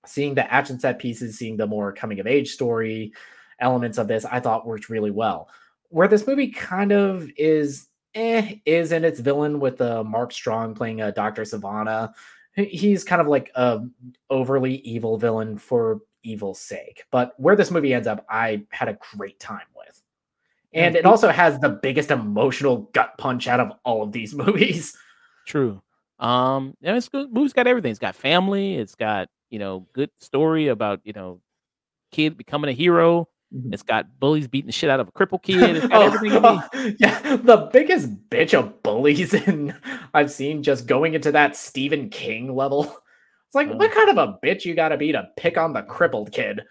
seeing the action set pieces, seeing the more coming of age story elements of this, I thought worked really well. Where this movie kind of is eh, is in its villain with uh, Mark Strong playing a uh, Dr. Sivana. He's kind of like a overly evil villain for evil's sake. But where this movie ends up, I had a great time with. And it also has the biggest emotional gut punch out of all of these movies. True. Um, and it's good. Movie's got everything. It's got family. It's got you know, good story about, you know, kid becoming a hero. Mm-hmm. It's got bullies beating the shit out of a crippled kid. Oh. Oh, yeah, the biggest bitch of bullies in I've seen just going into that Stephen King level. It's like, uh, what kind of a bitch you got to be to pick on the crippled kid?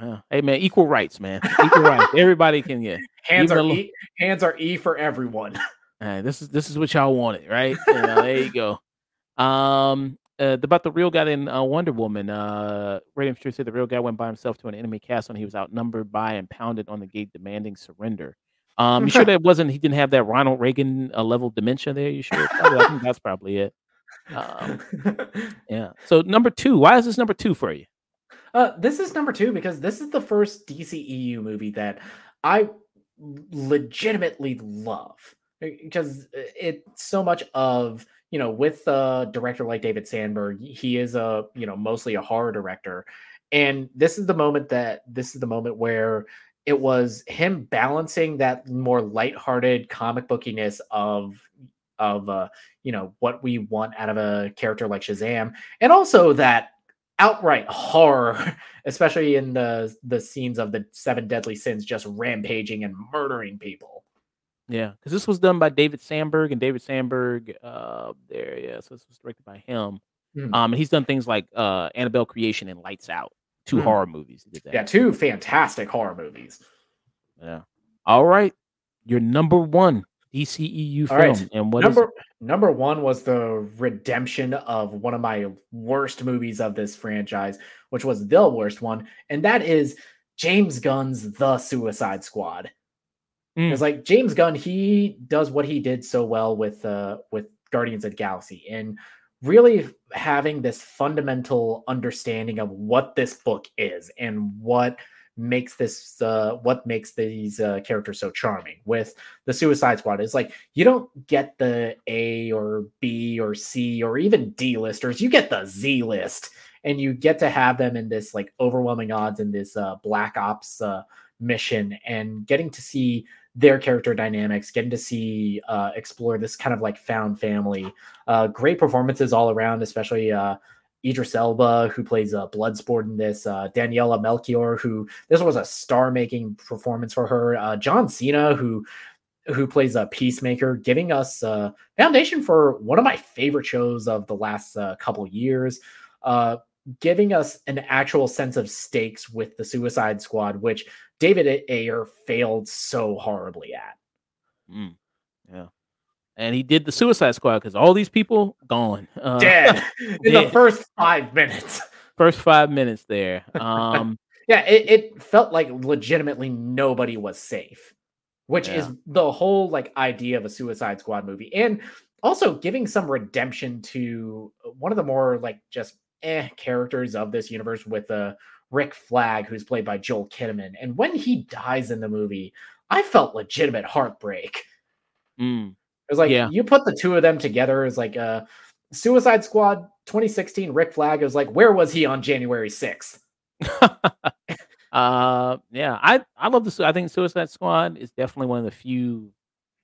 Uh, hey man, equal rights, man. Equal rights. Everybody can get hands are e, hands are e for everyone. Uh, this is this is what y'all wanted, right? You know, there you go. Um, uh, about the real guy in uh, Wonder Woman. Uh, Raven Street said the real guy went by himself to an enemy castle and he was outnumbered by and pounded on the gate, demanding surrender. Um, you sure that wasn't he didn't have that Ronald Reagan uh, level dementia there? You sure? Probably, I think that's probably it. Um, yeah. So number two, why is this number two for you? Uh, this is number two because this is the first DCEU movie that I legitimately love because it's so much of you know, with a director like David Sandberg, he is a, you know, mostly a horror director. And this is the moment that this is the moment where it was him balancing that more lighthearted comic bookiness of of uh, you know, what we want out of a character like Shazam, and also that outright horror, especially in the the scenes of the seven deadly sins just rampaging and murdering people. Yeah, because this was done by David Sandberg, and David Sandberg, uh, there, yeah, so this was directed by him. Mm. Um, and he's done things like uh, Annabelle Creation and Lights Out, two mm. horror movies. Yeah, two fantastic horror movies. Yeah. All right, your number one DCEU film, right. and what number number one was the redemption of one of my worst movies of this franchise, which was the worst one, and that is James Gunn's The Suicide Squad. Mm. like James Gunn, he does what he did so well with uh with Guardians of the Galaxy and really having this fundamental understanding of what this book is and what makes this uh what makes these uh characters so charming with the suicide squad is like you don't get the a or b or c or even d listers you get the z list and you get to have them in this like overwhelming odds in this uh, Black Ops uh, mission, and getting to see their character dynamics, getting to see uh, explore this kind of like found family. Uh, great performances all around, especially uh, Idris Elba, who plays uh, Bloodsport in this, uh, Daniela Melchior, who this was a star-making performance for her. Uh, John Cena, who who plays a peacemaker, giving us a foundation for one of my favorite shows of the last uh, couple years, uh, giving us an actual sense of stakes with the Suicide Squad, which David Ayer failed so horribly at. Mm, yeah. And he did the Suicide Squad because all these people gone uh, dead in dead. the first five minutes. First five minutes there. Um, yeah, it, it felt like legitimately nobody was safe which yeah. is the whole like idea of a Suicide Squad movie, and also giving some redemption to one of the more like just eh characters of this universe with a uh, Rick Flag, who's played by Joel Kinnaman, and when he dies in the movie, I felt legitimate heartbreak. Mm. It was like yeah. you put the two of them together as like a uh, Suicide Squad 2016 Rick Flag. It was like, where was he on January 6th? Uh, yeah, I I love the. I think Suicide Squad is definitely one of the few,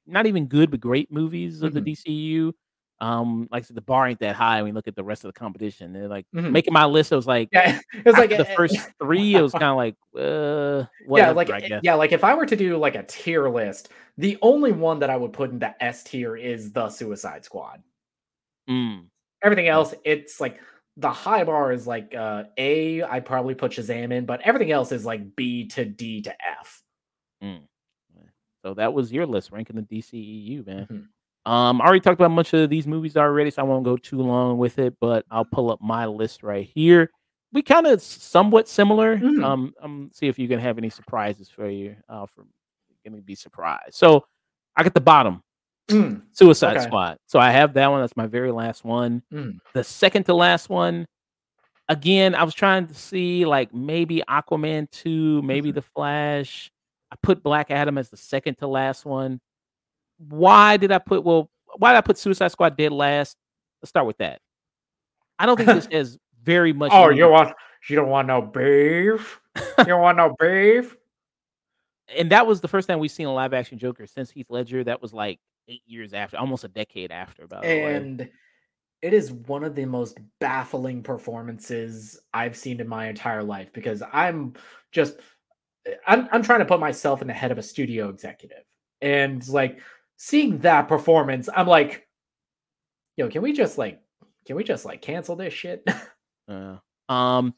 not even good but great movies of mm-hmm. the DCU. Um, like I said, the bar ain't that high when you look at the rest of the competition. They're like mm-hmm. making my list. It was like, yeah, it was like the eh, first three. It was kind of like, uh, whatever, yeah, like eh, yeah, like if I were to do like a tier list, the only one that I would put in the S tier is the Suicide Squad. Mm. Everything else, it's like the high bar is like uh A, I probably put Shazam in, but everything else is like B to D to F. Mm. So that was your list ranking the DCEU, man. Mm-hmm. Um, I already talked about much of these movies already, so I won't go too long with it, but I'll pull up my list right here. We kind of somewhat similar. Mm-hmm. Um, um, see if you can have any surprises for you. Uh, for gonna be surprised. So I got the bottom. Mm, Suicide okay. Squad. So I have that one. That's my very last one. Mm. The second to last one, again, I was trying to see like maybe Aquaman 2, maybe mm-hmm. The Flash. I put Black Adam as the second to last one. Why did I put well, why did I put Suicide Squad dead last? Let's start with that. I don't think this has very much. oh, you want you don't want no beef? you don't want no beef? And that was the first time we've seen a live action Joker since Heath Ledger. That was like eight years after, almost a decade after. By the and it is one of the most baffling performances I've seen in my entire life because I'm just I'm I'm trying to put myself in the head of a studio executive, and like seeing that performance, I'm like, yo, can we just like can we just like cancel this shit? uh, um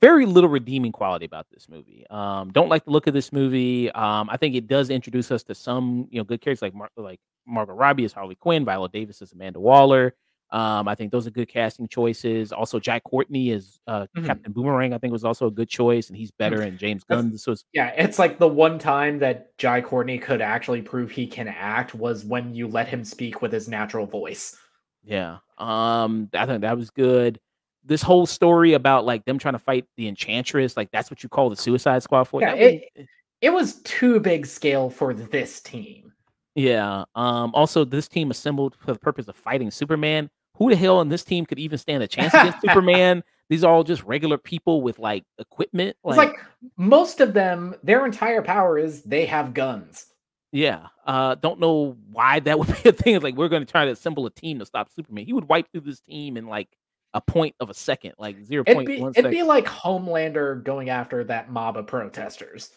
very little redeeming quality about this movie. Um, don't like the look of this movie. Um, I think it does introduce us to some, you know, good characters like Mar- like Margot Robbie as Harley Quinn, Viola Davis as Amanda Waller. Um, I think those are good casting choices. Also, Jai Courtney as uh, mm-hmm. Captain Boomerang, I think was also a good choice, and he's better. And James Gunn, this was yeah, it's like the one time that Jai Courtney could actually prove he can act was when you let him speak with his natural voice. Yeah, um, I think that was good this whole story about like them trying to fight the enchantress like that's what you call the suicide squad for yeah, it, was, it was too big scale for this team yeah um also this team assembled for the purpose of fighting superman who the hell in this team could even stand a chance against superman these are all just regular people with like equipment like, like most of them their entire power is they have guns yeah uh don't know why that would be a thing it's like we're going to try to assemble a team to stop superman he would wipe through this team in like a point of a second, like zero point one. It'd be like Homelander going after that mob of protesters.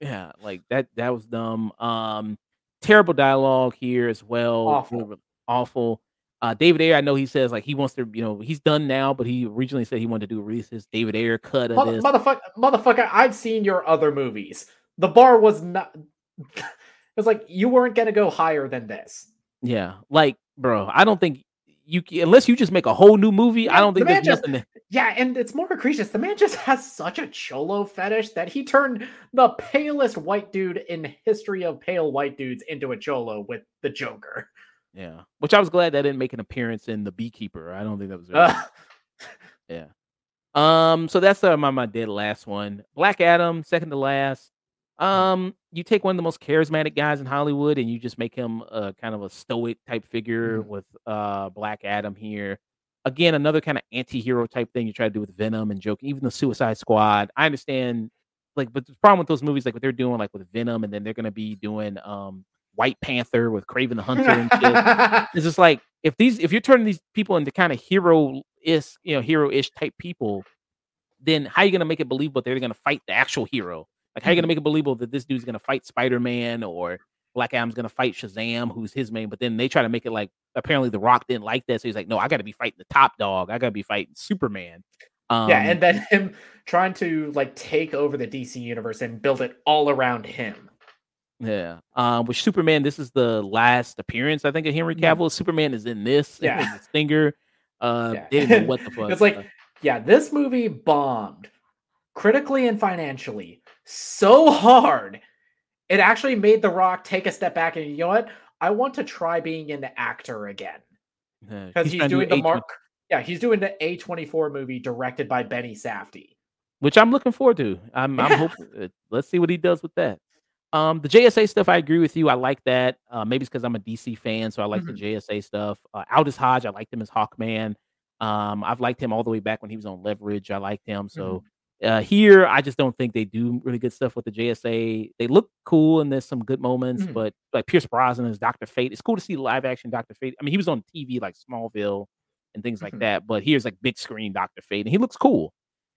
Yeah, like that. That was dumb. Um, terrible dialogue here as well. Awful. awful. Uh, David Ayer, I know he says like he wants to, you know, he's done now, but he originally said he wanted to do release his David Ayer cut of Mother, this. Motherfucker, motherfucker, I've seen your other movies. The bar was not. it's like you weren't gonna go higher than this. Yeah, like, bro, I don't think you unless you just make a whole new movie, yeah, I don't think the there's just, nothing. Yeah, and it's more egregious. The man just has such a cholo fetish that he turned the palest white dude in history of pale white dudes into a cholo with the Joker. Yeah, which I was glad that didn't make an appearance in the Beekeeper. I don't think that was. Really uh. yeah. Um. So that's uh, my my dead last one. Black Adam, second to last. Um, you take one of the most charismatic guys in Hollywood and you just make him a kind of a stoic type figure mm-hmm. with uh Black Adam here. again, another kind of anti-hero type thing you try to do with Venom and Joker, even the Suicide Squad. I understand, like, but the problem with those movies, like what they're doing, like with Venom, and then they're gonna be doing um White Panther with Kraven the Hunter and shit. it's just like if these if you're turning these people into kind of hero is you know hero-ish type people, then how are you gonna make it believable they're gonna fight the actual hero? Like how are you gonna make it believable that this dude's gonna fight Spider-Man or Black Adam's gonna fight Shazam, who's his main, but then they try to make it like apparently The Rock didn't like that, so he's like, no, I got to be fighting the top dog. I got to be fighting Superman. Um, yeah, and then him trying to like take over the DC universe and build it all around him. Yeah. Um, with Superman, this is the last appearance, I think, of Henry Cavill. Mm-hmm. Superman is in this. Yeah. Stinger. Uh, yeah. didn't know what the fuck. it's like, yeah, this movie bombed critically and financially so hard it actually made The Rock take a step back and you know what? I want to try being an actor again because yeah, he's, he's doing the Mark. Yeah, he's doing the A twenty four movie directed by Benny Safdie, which I'm looking forward to. I'm, yeah. I'm hoping. Uh, let's see what he does with that. Um, the JSA stuff, I agree with you. I like that. Uh, maybe it's because I'm a DC fan, so I like mm-hmm. the JSA stuff. Uh, Aldis Hodge, I liked him as Hawkman. Um, I've liked him all the way back when he was on Leverage. I liked him. So mm-hmm. Uh, here, I just don't think they do really good stuff with the JSA. They look cool and there's some good moments, mm-hmm. but like Pierce Brosnan as Doctor Fate, it's cool to see live action Doctor Fate. I mean, he was on TV like Smallville and things like mm-hmm. that, but here's like big screen Doctor Fate, and he looks cool.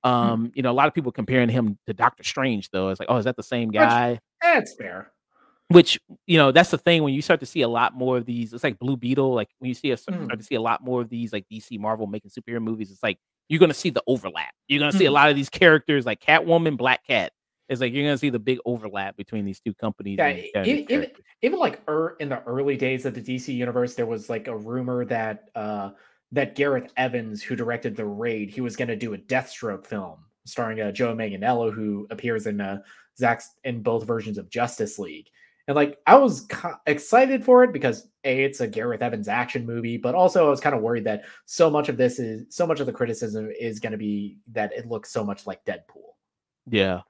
Hmm. Um, mm-hmm. you know, a lot of people comparing him to Doctor Strange, though. It's like, oh, is that the same guy? That's fair. Which you know, that's the thing when you start to see a lot more of these. It's like Blue Beetle. Like when you see a start mm. to see a lot more of these, like DC Marvel making superhero movies. It's like you're gonna see the overlap. You're gonna see a hmm. lot of these characters like Catwoman, Black Cat. It's like you're gonna see the big overlap between these two companies. Yeah, even, even like er, in the early days of the DC universe, there was like a rumor that uh that Gareth Evans, who directed the Raid, he was gonna do a Deathstroke film starring uh, Joe Manganiello, who appears in uh Zack's in both versions of Justice League. And like I was ca- excited for it because a it's a Gareth Evans action movie, but also I was kind of worried that so much of this is so much of the criticism is going to be that it looks so much like Deadpool. Yeah.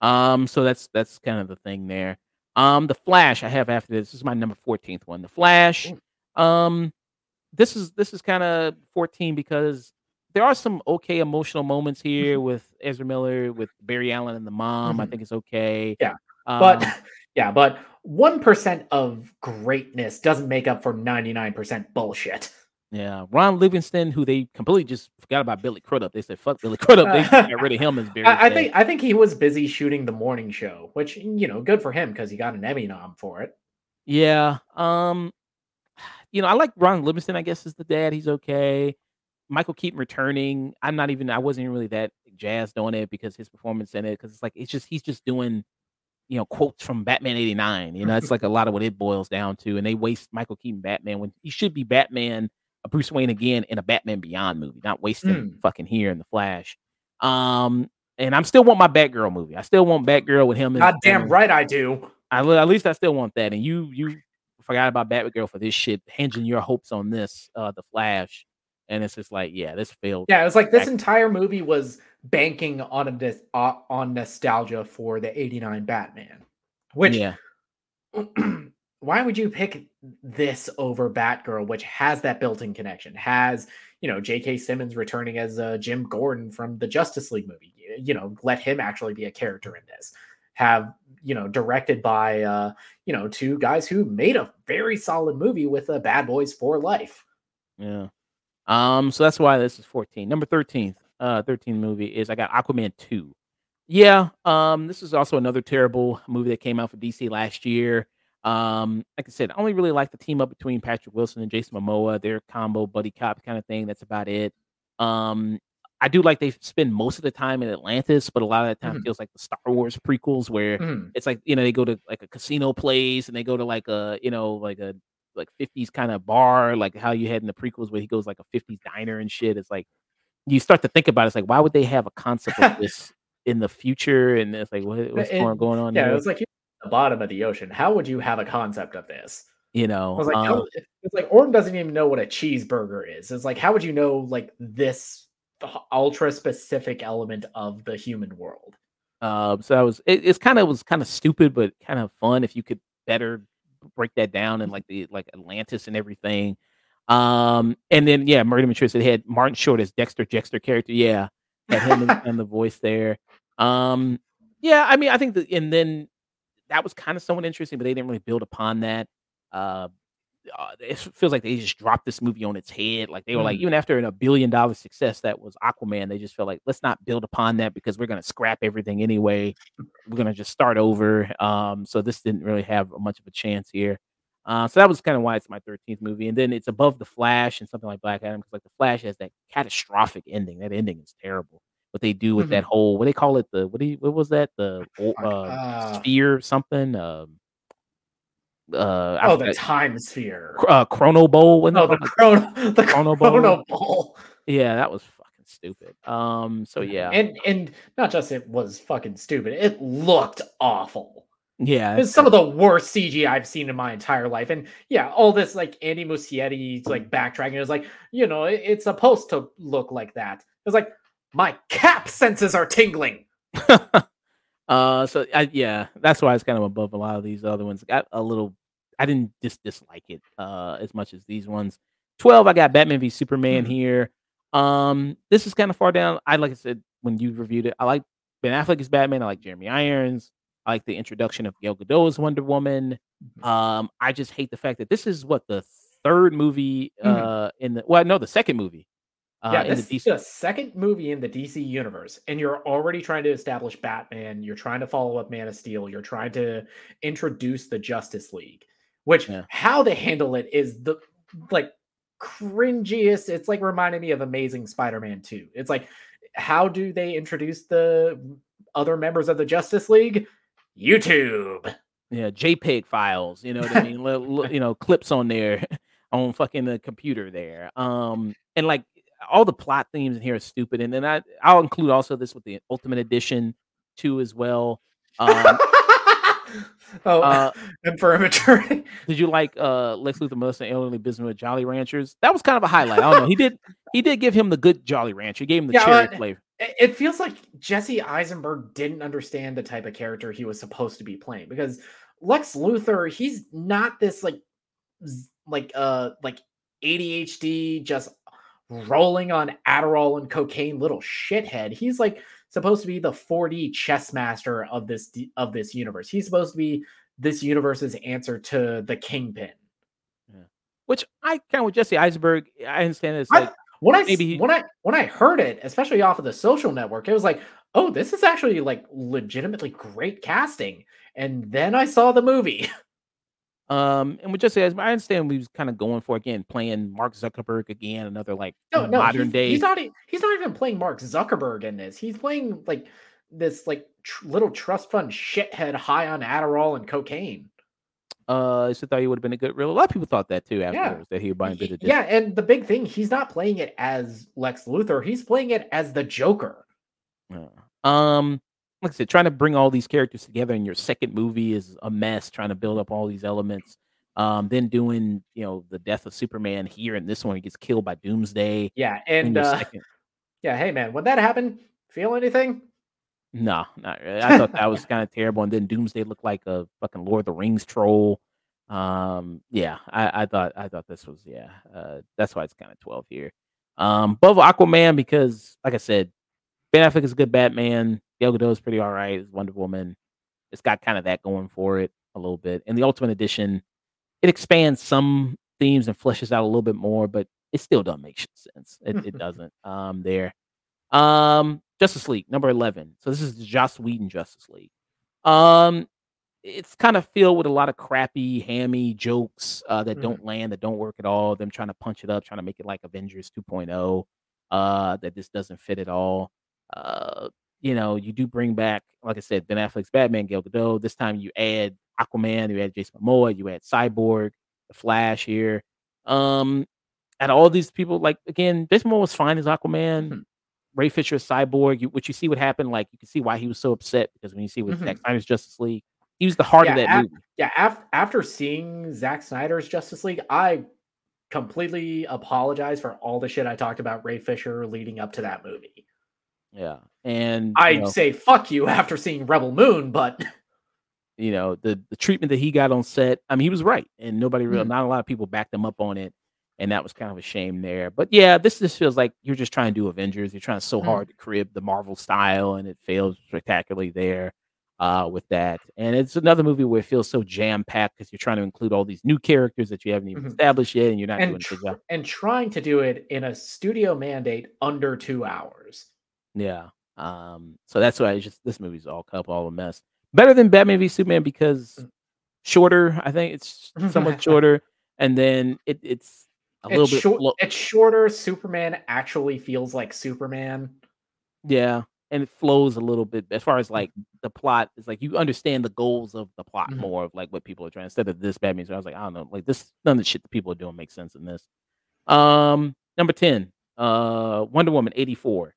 Um so that's that's kind of the thing there. Um the Flash I have after this, this is my number 14th one. The Flash um this is this is kind of 14 because there are some okay emotional moments here mm-hmm. with Ezra Miller, with Barry Allen and the mom. Mm-hmm. I think it's okay. Yeah. Um, but yeah, but 1% of greatness doesn't make up for 99% bullshit. Yeah, Ron Livingston, who they completely just forgot about Billy Crudup. They said, "Fuck Billy Crudup." They got rid of him as Barry. I, I think I think he was busy shooting the morning show, which you know, good for him because he got an Emmy nom for it. Yeah, um, you know, I like Ron Livingston. I guess is the dad. He's okay. Michael Keaton returning. I'm not even. I wasn't really that jazzed on it because his performance in it. Because it's like it's just he's just doing you know quotes from Batman '89. You know, it's like a lot of what it boils down to, and they waste Michael Keaton Batman when he should be Batman, a Bruce Wayne again in a Batman Beyond movie, not wasting mm. fucking here in the Flash. Um, and I'm still want my Batgirl movie. I still want Batgirl with him. God damn right, I do. I at least I still want that. And you you forgot about Batgirl for this shit, hinging your hopes on this, uh, the Flash and it's just like, yeah, this failed. Yeah, it was like this entire movie was banking on this uh, on nostalgia for the '89 Batman. Which, yeah. why would you pick this over Batgirl, which has that built-in connection? Has you know J.K. Simmons returning as uh, Jim Gordon from the Justice League movie? You know, let him actually be a character in this. Have you know directed by uh, you know two guys who made a very solid movie with uh, Bad Boys for Life. Yeah. Um, so that's why this is 14. Number 13th, uh, 13 movie is I got Aquaman 2. Yeah, um, this is also another terrible movie that came out for DC last year. Um, like I said, I only really like the team up between Patrick Wilson and Jason Momoa, their combo buddy cop kind of thing. That's about it. Um, I do like they spend most of the time in Atlantis, but a lot of the time mm. feels like the Star Wars prequels where mm. it's like, you know, they go to like a casino place and they go to like a, you know, like a like 50s kind of bar, like how you had in the prequels where he goes like a 50s diner and shit. It's like you start to think about it, it's like why would they have a concept of this in the future? And it's like what, what's it, going on? Yeah, here? it was like the bottom of the ocean. How would you have a concept of this? You know, I was like, um, it's like Orm doesn't even know what a cheeseburger is. It's like, how would you know like this ultra specific element of the human world? Um, so I was it, it's kind of was kind of stupid, but kind of fun if you could better break that down and like the like Atlantis and everything. Um, and then yeah, Murder Mature said had Martin Short as Dexter Jettster character. Yeah, had him and the voice there. Um, yeah, I mean, I think that, and then that was kind of somewhat interesting, but they didn't really build upon that. Uh, uh, it feels like they just dropped this movie on its head. Like they were mm. like, even after a billion dollar success that was Aquaman, they just felt like let's not build upon that because we're gonna scrap everything anyway. We're gonna just start over. Um, so this didn't really have much of a chance here. Uh, so that was kind of why it's my 13th movie. And then it's above The Flash and something like Black Adam because like The Flash has that catastrophic ending. That ending is terrible. What they do with mm-hmm. that whole what they call it the what do you, what was that the uh, uh, sphere something um uh oh the time sphere uh chrono bowl oh the chrono the chrono, chrono bowl. bowl yeah that was fucking stupid um so yeah and and not just it was fucking stupid it looked awful yeah, it's some of the worst CG I've seen in my entire life. And yeah, all this like Andy Muschietti like backtracking is like, you know, it, it's supposed to look like that. It's like my cap senses are tingling. uh, so I, yeah, that's why it's kind of above a lot of these other ones. Got a little, I didn't just dislike it uh as much as these ones. Twelve, I got Batman v Superman mm-hmm. here. Um, this is kind of far down. I like I said when you reviewed it, I like Ben Affleck as Batman. I like Jeremy Irons. I like the introduction of Gal Gadot as Wonder Woman. Mm-hmm. Um, I just hate the fact that this is what the third movie mm-hmm. uh mm-hmm. in the well, no, the second movie. Uh, yeah, this the is the second movie in the DC universe, and you're already trying to establish Batman. You're trying to follow up Man of Steel. You're trying to introduce the Justice League. Which yeah. how they handle it is the like cringiest. It's like reminding me of Amazing Spider-Man 2. It's like how do they introduce the other members of the Justice League? YouTube. Yeah, JPEG files. You know what I mean? you know, clips on there on fucking the computer there. Um, and like all the plot themes in here are stupid. And then I I'll include also this with the Ultimate Edition too as well. Um, oh, uh, infirmary. did you like uh Lex Luthor Melissa elderly business with Jolly Ranchers? That was kind of a highlight. I don't know. He did he did give him the good Jolly Rancher. He gave him the yeah, cherry flavor it feels like Jesse Eisenberg didn't understand the type of character he was supposed to be playing because Lex Luthor, he's not this like like uh like ADHD just rolling on Adderall and cocaine little shithead. He's like supposed to be the 4D chess master of this of this universe. He's supposed to be this universe's answer to the Kingpin. Yeah. Which I kind of with Jesse Eisenberg, I understand this. Like, when I Maybe he... when I when I heard it, especially off of the social network, it was like, oh, this is actually like legitimately great casting. And then I saw the movie. Um, and we just say, I understand we was kind of going for again playing Mark Zuckerberg again, another like no, no, modern he's, day. He's not. He's not even playing Mark Zuckerberg in this. He's playing like this like tr- little trust fund shithead high on Adderall and cocaine. Uh, I thought he would have been a good real. A lot of people thought that too afterwards yeah. that he would buy a bit of. Yeah, and the big thing, he's not playing it as Lex Luthor. He's playing it as the Joker. Uh, um, like I said, trying to bring all these characters together in your second movie is a mess. Trying to build up all these elements. Um, then doing you know the death of Superman here and this one, he gets killed by Doomsday. Yeah, and uh, yeah, hey man, when that happened, feel anything? No, not really. I thought that was kind of terrible. And then Doomsday looked like a fucking Lord of the Rings troll. Um, yeah, I, I thought I thought this was yeah. Uh, that's why it's kind of twelve here. Um, above Aquaman because, like I said, Ben Affleck is a good Batman. Gal Gadot is pretty all right. It's Wonder Woman. It's got kind of that going for it a little bit. And the Ultimate Edition, it expands some themes and fleshes out a little bit more, but it still doesn't make sense. It, it doesn't. Um, there. Um, Justice League, number 11. So this is the Joss Whedon Justice League. Um, it's kind of filled with a lot of crappy, hammy jokes uh, that mm. don't land, that don't work at all. Them trying to punch it up, trying to make it like Avengers 2.0. Uh, that this doesn't fit at all. Uh, you know, you do bring back, like I said, Ben Affleck's Batman, Gal Gadot. This time you add Aquaman, you add Jason Momoa, you add Cyborg, the Flash here. Um, and all these people, like again, Jason Momoa was fine as Aquaman. Mm-hmm. Ray Fisher Cyborg, you, which you see what happened, like you can see why he was so upset because when you see with mm-hmm. Zack Snyder's Justice League, he was the heart yeah, of that af- movie. Yeah, af- after seeing Zack Snyder's Justice League, I completely apologize for all the shit I talked about Ray Fisher leading up to that movie. Yeah, and I'd know, say fuck you after seeing Rebel Moon, but you know the the treatment that he got on set. I mean, he was right, and nobody really, mm. not a lot of people backed him up on it. and that was kind of a shame there. But yeah, this just feels like you're just trying to do Avengers. You're trying so Mm. hard to crib the Marvel style, and it fails spectacularly there uh, with that. And it's another movie where it feels so jam packed because you're trying to include all these new characters that you haven't even Mhm. established yet, and you're not and a tr- and trying to do it in a studio mandate under two hours. Yeah. Um, so that's why it's just this movie's all cup, all a mess. Better than Batman v Superman because Mm. shorter. I think it's somewhat shorter, and then it, it's a little bit. short. flo- It's shorter. Superman actually feels like Superman. yeah, and it flows a little bit as far as like the plot is like you understand the goals of the plot Mhm. more of like what people are trying instead of this Batman. So I was like, I don't know, like this none of the shit that people are doing makes sense in this. Um, number ten, uh, Wonder Woman eighty four.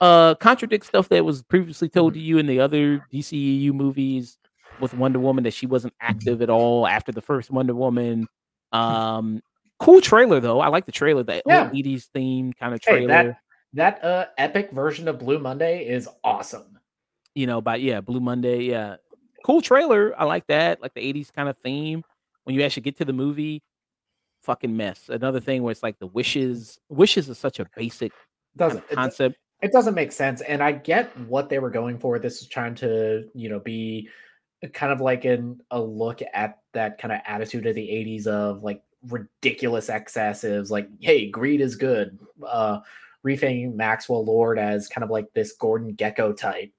Uh, contradicts stuff that was previously told to you in the other DCEU movies with Wonder Woman that she wasn't active at all after the first Wonder Woman. Um, cool trailer though. I like the trailer, the Yeah. old 80s theme kind of Hey, trailer. that that uh epic version of Blue Monday is awesome. you know, by yeah, Blue Monday, yeah. Cool trailer. I like that. Like the 80s kind of theme. When you actually get to the movie, fucking mess. Another thing where it's like the wishes. Wishes is such a basic Doesn't concept. It doesn't make sense and i get what they were going for this is trying to you know be kind of like in a look at that kind of attitude of the 80s of like ridiculous excesses, like hey greed is good uh refaming maxwell lord as kind of like this gordon gekko type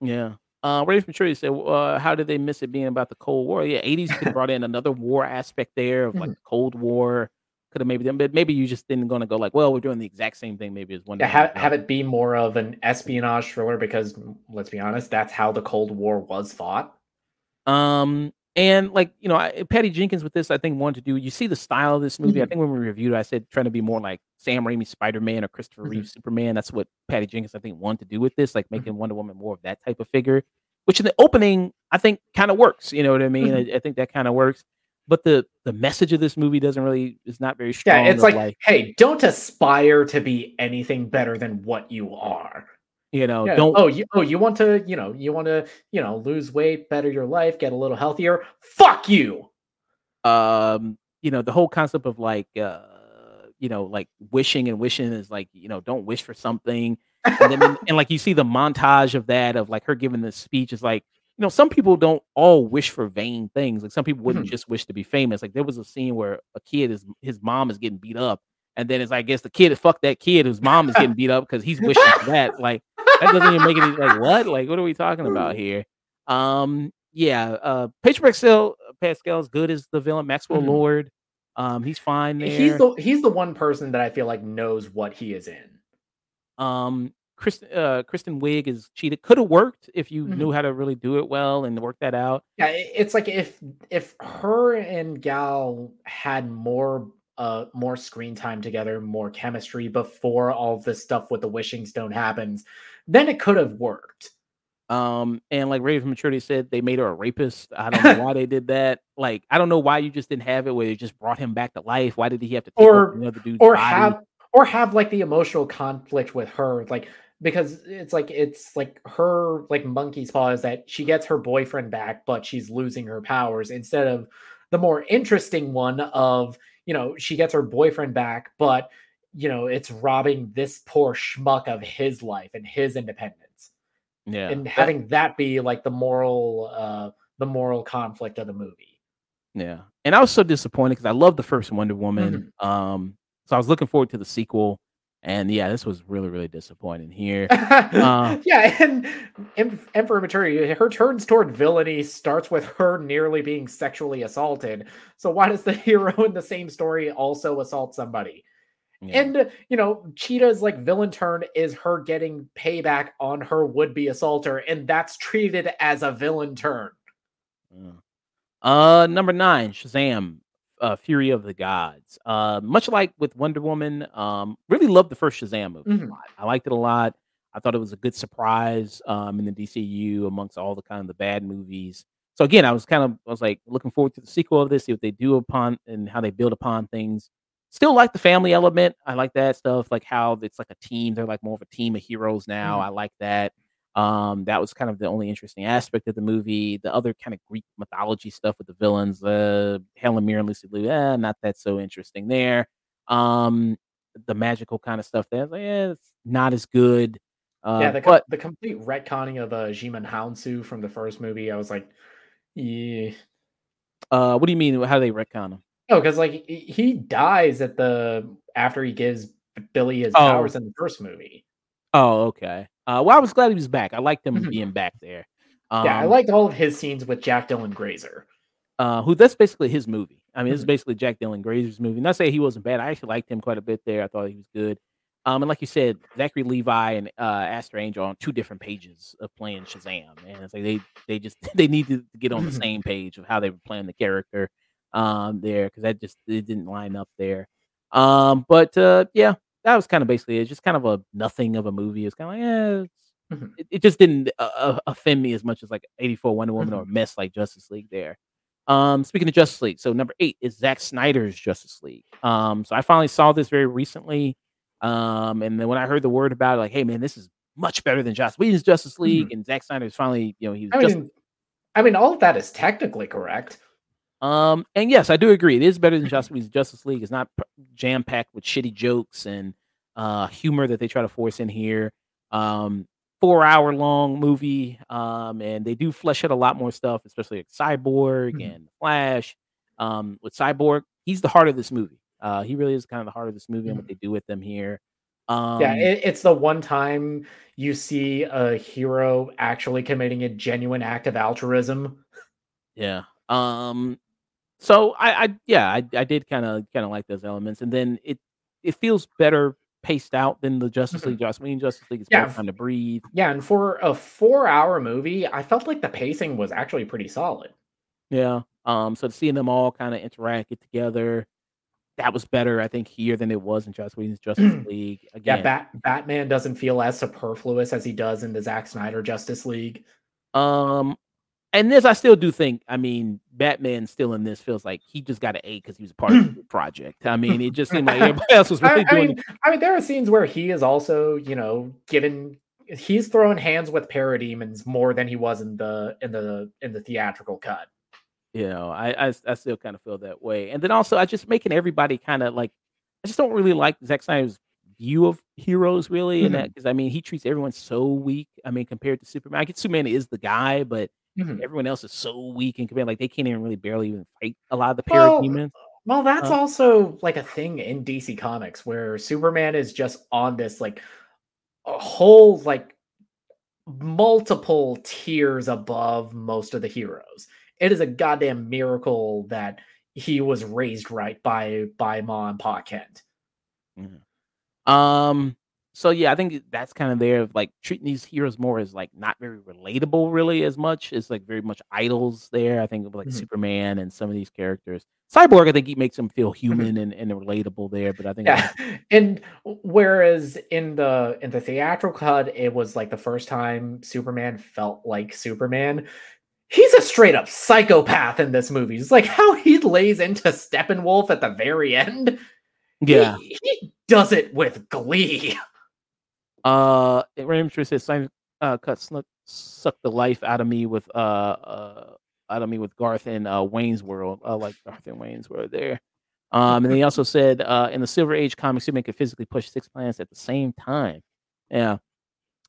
Yeah. Uh, Rafe Maturity said, uh, "How did they miss it being about the Cold War? Yeah, '80s brought in another war aspect there of like Mhm. Cold War. Could have maybe done, but maybe you just didn't going to go like, well, we're doing the exact same thing. Maybe as Wonder to Woman have, have it be more of an espionage thriller because let's be honest that's how the cold war was fought Um, and like you know, I, Patty Jenkins with this, I think wanted to do. You see the style of this movie. I Mhm. think when we reviewed, it, I said trying to be more like Sam Raimi Spider Man or Christopher Mhm. Reeve Superman. That's what Patty Jenkins, I think, wanted to do with this, like Mm-hmm. making Wonder Woman more of that type of figure. Which in the opening, I think, kind of works. You know what I mean? Mhm. I, I think that kind of works. But the the message of this movie doesn't really is not very strong. yeah it's of, like, hey don't aspire to be anything better than what you are you know, Yeah. don't Oh, you oh you want to you know you want to you know lose weight, better your life, get a little healthier. Fuck you. um you know the whole concept of like uh you know like wishing and wishing is like you know don't wish for something and then and like you see the montage of that of like her giving the speech is like you know some people don't all wish for vain things like some people wouldn't Mhm. just wish to be famous like there was a scene where a kid is his mom is getting beat up and then it's like, I guess the kid fuck that kid whose mom is getting beat up because he's wishing for that like that doesn't even make any like what like what are we talking about here um yeah uh Pedro Pascal Pascal is good as the villain Maxwell Mhm. Lord um he's fine there He's the he's the one person that I feel like knows what he is in. Um, Kristen, uh, Kristen Wiig is cheated. Could have worked if you Mhm. knew how to really do it well and work that out. Yeah, it's like if if her and Gal had more uh more screen time together, more chemistry before all this stuff with the wishing stone happens, then it could have worked. Um, and like Raven Maturity said, they made her a rapist. I don't know why they did that. Like, I don't know why you just didn't have it where they just brought him back to life. Why did he have to take Or- another dude's or body? have or have like the emotional conflict with her like because it's like it's like her like monkey's paw is that she gets her boyfriend back but she's losing her powers instead of the more interesting one of you know she gets her boyfriend back but you know it's robbing this poor schmuck of his life and his independence yeah, and having that be like the moral uh the moral conflict of the movie yeah. And I was so disappointed because I love the first Wonder Woman. Mm-hmm. Um, so I was looking forward to the sequel. And yeah, this was really, really disappointing here. Uh, yeah, and Em- Emperor Maturity, her turns toward villainy starts with her nearly being sexually assaulted. So why does the hero in the same story also assault somebody? Yeah. And you know, Cheetah's like villain turn is her getting payback on her would-be assaulter, and that's treated as a villain turn. Uh, number nine, Shazam, uh, Fury of the Gods. Uh, much like with Wonder Woman, um, really loved the first Shazam movie Mhm. a lot. I liked it a lot. I thought it was a good surprise um, in the DCU amongst all the kind of the bad movies. So again, I was kind of I was like looking forward to the sequel of this, see what they do upon and how they build upon things. Still like the family element. I like that stuff, like how it's like a team. They're like more of a team of heroes now. Mhm. I like that. Um, that was kind of the only interesting aspect of the movie. The other kind of Greek mythology stuff with the villains, uh, Helen Mirren, Lucy Liu, eh, not that so interesting there. Um, the magical kind of stuff there, like, eh, it's not as good. Uh, yeah, the, but the complete retconning of uh, Djimon Hounsou from the first movie, I was like, yeah. Uh, what do you mean? How do they retcon him? Oh, because like he dies at the after he gives Billy his Oh. powers in the first movie. Oh, okay. Uh, well, I was glad he was back. I liked him Mhm. being back there. Um, yeah, I liked all of his scenes with Jack Dylan Grazer. uh, who that's basically his movie. I mean, this is Mhm. basically Jack Dylan Grazer's movie. Not say he wasn't bad. I actually liked him quite a bit there. I thought he was good. Um, and like you said, Zachary Levi and uh, Asher Angel on two different pages of playing Shazam, and it's like they they just they need to get on the same page of how they were playing the character um there because that just it didn't line up there. Um, but uh, yeah, that was kind of basically it. Just kind of a nothing of a movie. It's kind of like yeah, Mhm. it, it just didn't uh, uh, offend me as much as like 84 Wonder Woman or a mess like Justice League there. Um, speaking of Justice League, so number eight is Zack Snyder's Justice League. Um, so I finally saw this very recently. Um, and then when I heard the word about it, like, hey man, this is much better than Joss Whedon's Justice League, and Zack Snyder's finally, you know, he was I just I mean, all of that is technically correct. Um, and yes, I do agree. It is better than Justice Justice League. It's not jam packed with shitty jokes and uh, humor that they try to force in here. Um, four hour long movie, um, and they do flesh out a lot more stuff, especially like Cyborg Mhm. and Flash. Um, with Cyborg, he's the heart of this movie. Uh, he really is kind of the heart of this movie and what they do with them here. Um, yeah, it, it's the one time you see a hero actually committing a genuine act of altruism. Yeah. Um so I I yeah, I I did kind of kind of like those elements and then it it feels better paced out than the Justice Mhm. League. Joss Whedon Justice League is Yeah, time to breathe. Yeah, and for a four-hour movie, I felt like the pacing was actually pretty solid. Yeah. Um so seeing them all kind of interact get together that was better I think here than it was in Joss Whedon's Justice League. Yeah, Bat- Batman doesn't feel as superfluous as he does in the Zack Snyder Justice League. um and this I still do think I mean Batman still in this feels like he just got an A because he was part of the project. I mean, it just seemed like everybody else was I, really I doing mean, I mean, there are scenes where he is also, you know, given he's throwing hands with parademons more than he was in the in the in the theatrical cut. you know I, I i still kind of feel that way and then also i just making everybody kind of like i just don't really like Zack Snyder's view of heroes really and Mm-hmm. that because i mean he treats everyone so weak i mean compared to superman i get superman is the guy but Mhm. everyone else is so weak and compared like they can't even really barely even fight a lot of the Well, parademons Well, that's Uh, also like a thing in DC Comics where Superman is just on this like a whole like multiple tiers above most of the heroes. It is a goddamn miracle that he was raised right by by Ma and Pa Kent. um so yeah i think that's kind of there of like treating these heroes more as like not very relatable really as much It's like very much idols there i think of like Mhm. superman and some of these characters cyborg i think he makes them feel human and, and relatable there but i think Yeah, and whereas in the in the theatrical cut, it was like the first time Superman felt like Superman. He's a straight up psychopath in this movie. It's like how he lays into Steppenwolf at the very end. He- yeah he, does it with glee. Uh, Ramsher says, "Simon uh, cut snuck, sucked the life out of me with uh, uh out of me with Garth and uh, Wayne's World. Uh, like Garth and Wayne's World there. Um, and he also said, uh, in the Silver Age comics, Superman could physically push six planets at the same time. Yeah.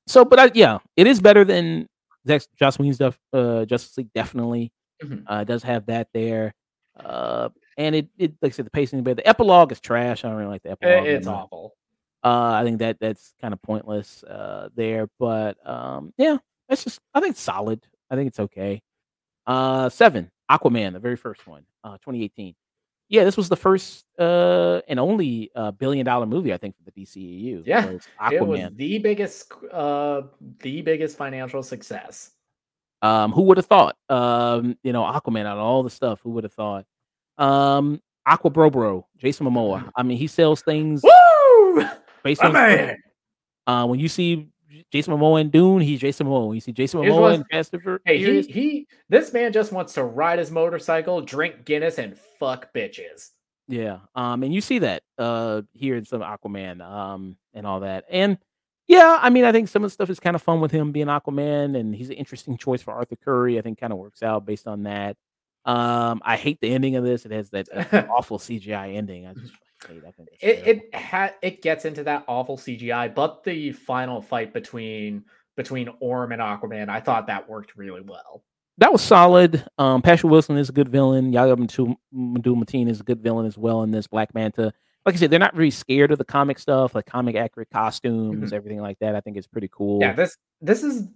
So, but I, yeah, it is better than Zack Joss Whedon's stuff. Uh, Justice League definitely Mhm. uh, does have that there. Uh, and it, it like I said, the pacing, but the epilogue is trash. I don't really like the epilogue. It's awful. Uh, I think that that's kind of pointless uh, there, but um, yeah, it's just I think it's solid. I think it's okay. Uh, seven, Aquaman, the very first one, uh, 2018. Yeah, this was the first uh, and only uh, billion dollar movie I think for the DCEU. Yeah, was It was the biggest uh the biggest financial success. Um, who would have thought? Um, you know, Aquaman out of all the stuff, who would have thought? Um, Aqua Bro Bro, Jason Momoa. I mean, he sells things Woo! based My on man. Uh, when you see Jason Momoa in Dune, he's Jason Momoa. When you see Jason Momoa in Fast and Hey, he, he, this man just wants to ride his motorcycle, drink Guinness, and fuck bitches. yeah. Um, and you see that uh here in some Aquaman, um, and all that. And Yeah, I mean, I think some of the stuff is kind of fun with him being Aquaman, and he's an interesting choice for Arthur Curry. I think kind of works out based on that. Um, I hate the ending of this. It has that uh, awful CGI ending. I just hate. It it ha- it gets into that awful CGI, but the final fight between between Orm and Aquaman, I thought that worked really well. That was solid. Um, Patrick Wilson is a good villain. Yahya Abdul Mateen is a good villain as well in this Black Manta like I said, they're not really scared of the comic stuff, like comic accurate costumes, mm-hmm. everything like that. I think it's pretty cool. Yeah, this this is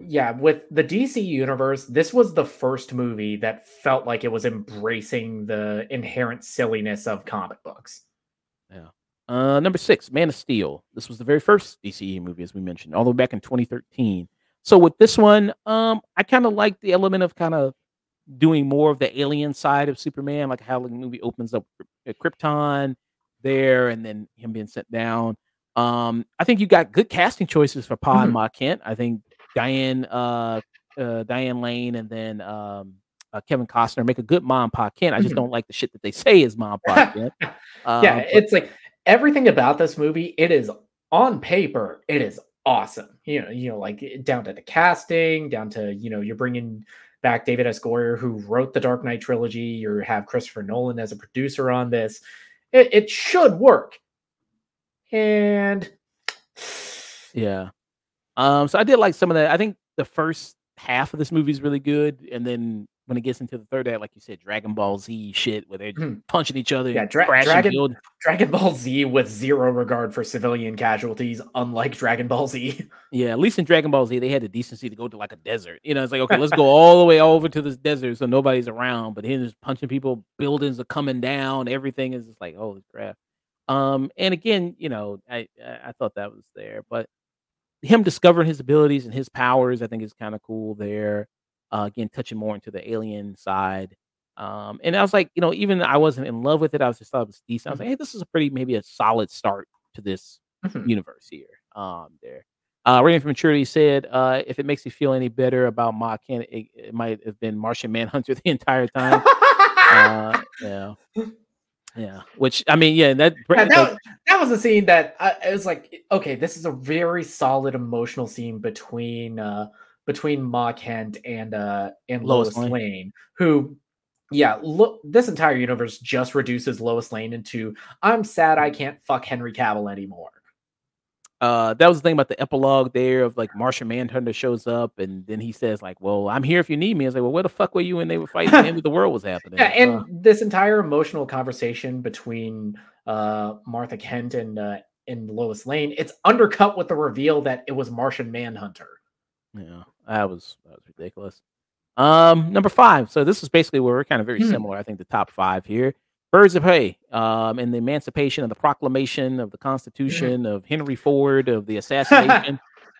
yeah, with the DC universe, this was the first movie that felt like it was embracing the inherent silliness of comic books. Yeah. Uh, number six, Man of Steel. This was the very first DCE movie, as we mentioned, all the way back in 2013. So with this one, um, I kind of like the element of kind of doing more of the alien side of Superman, like how the movie opens up at Krypton there and then him being sent down. Um, I think you got good casting choices for Pa mm-hmm. and Ma Kent. I think Diane uh, uh, Diane Lane and then um, uh, Kevin Costner make a good mom Pa Kent. I just mm-hmm. don't like the shit that they say is mom Pa Kent. Yeah, but- it's like everything about this movie. It is on paper, it is awesome. You know, you know, like down to the casting, down to you know, you're bringing back David S. Goyer, who wrote the Dark Knight trilogy. You have Christopher Nolan as a producer on this. It, it should work. And yeah. Um, so I did like some of that. I think the first half of this movie is really good, and then when it gets into the third act, like you said, Dragon Ball Z shit where they're mm. punching each other. Yeah, Dra- Dragon, Dragon Ball Z with zero regard for civilian casualties, unlike Dragon Ball Z. Yeah, at least in Dragon Ball Z, they had the decency to go to like a desert. You know, it's like, okay, let's go all the way over to this desert so nobody's around. But he's just punching people, buildings are coming down, everything is just like, holy crap. Um, and again, you know, I I thought that was there, but him discovering his abilities and his powers, I think is kind of cool there. Uh, again, touching more into the alien side. Um, and I was like, you know, even I wasn't in love with it. I was just thought it was decent. I was like, hey, this is a pretty maybe a solid start to this mm-hmm. universe here. Um, there. Uh, Rating for Maturity said, uh, if it makes you feel any better about Ma Kent, it, it might have been Martian Manhunter the entire time. uh, yeah. Yeah, which I mean, yeah, that yeah, that, that was a scene that I, it was like, okay, this is a very solid emotional scene between uh between Ma Kent and uh and Lois, Lois Lane. Lane, who yeah, look this entire universe just reduces Lois Lane into I'm sad I can't fuck Henry Cavill anymore. Uh, that was the thing about the epilogue there of like Martian Manhunter shows up and then he says like, "Well, I'm here if you need me." I was like, "Well, where the fuck were you when they were fighting? the end of the world was happening." Yeah, and uh, this entire emotional conversation between uh, Martha Kent and uh, and Lois Lane, it's undercut with the reveal that it was Martian Manhunter. Yeah. That was that was ridiculous. Um, number five. So this is basically where we're kind of very hmm. similar. I think the top five here. Birds of Prey, um, and the emancipation of the proclamation of the Constitution of Henry Ford of the assassination.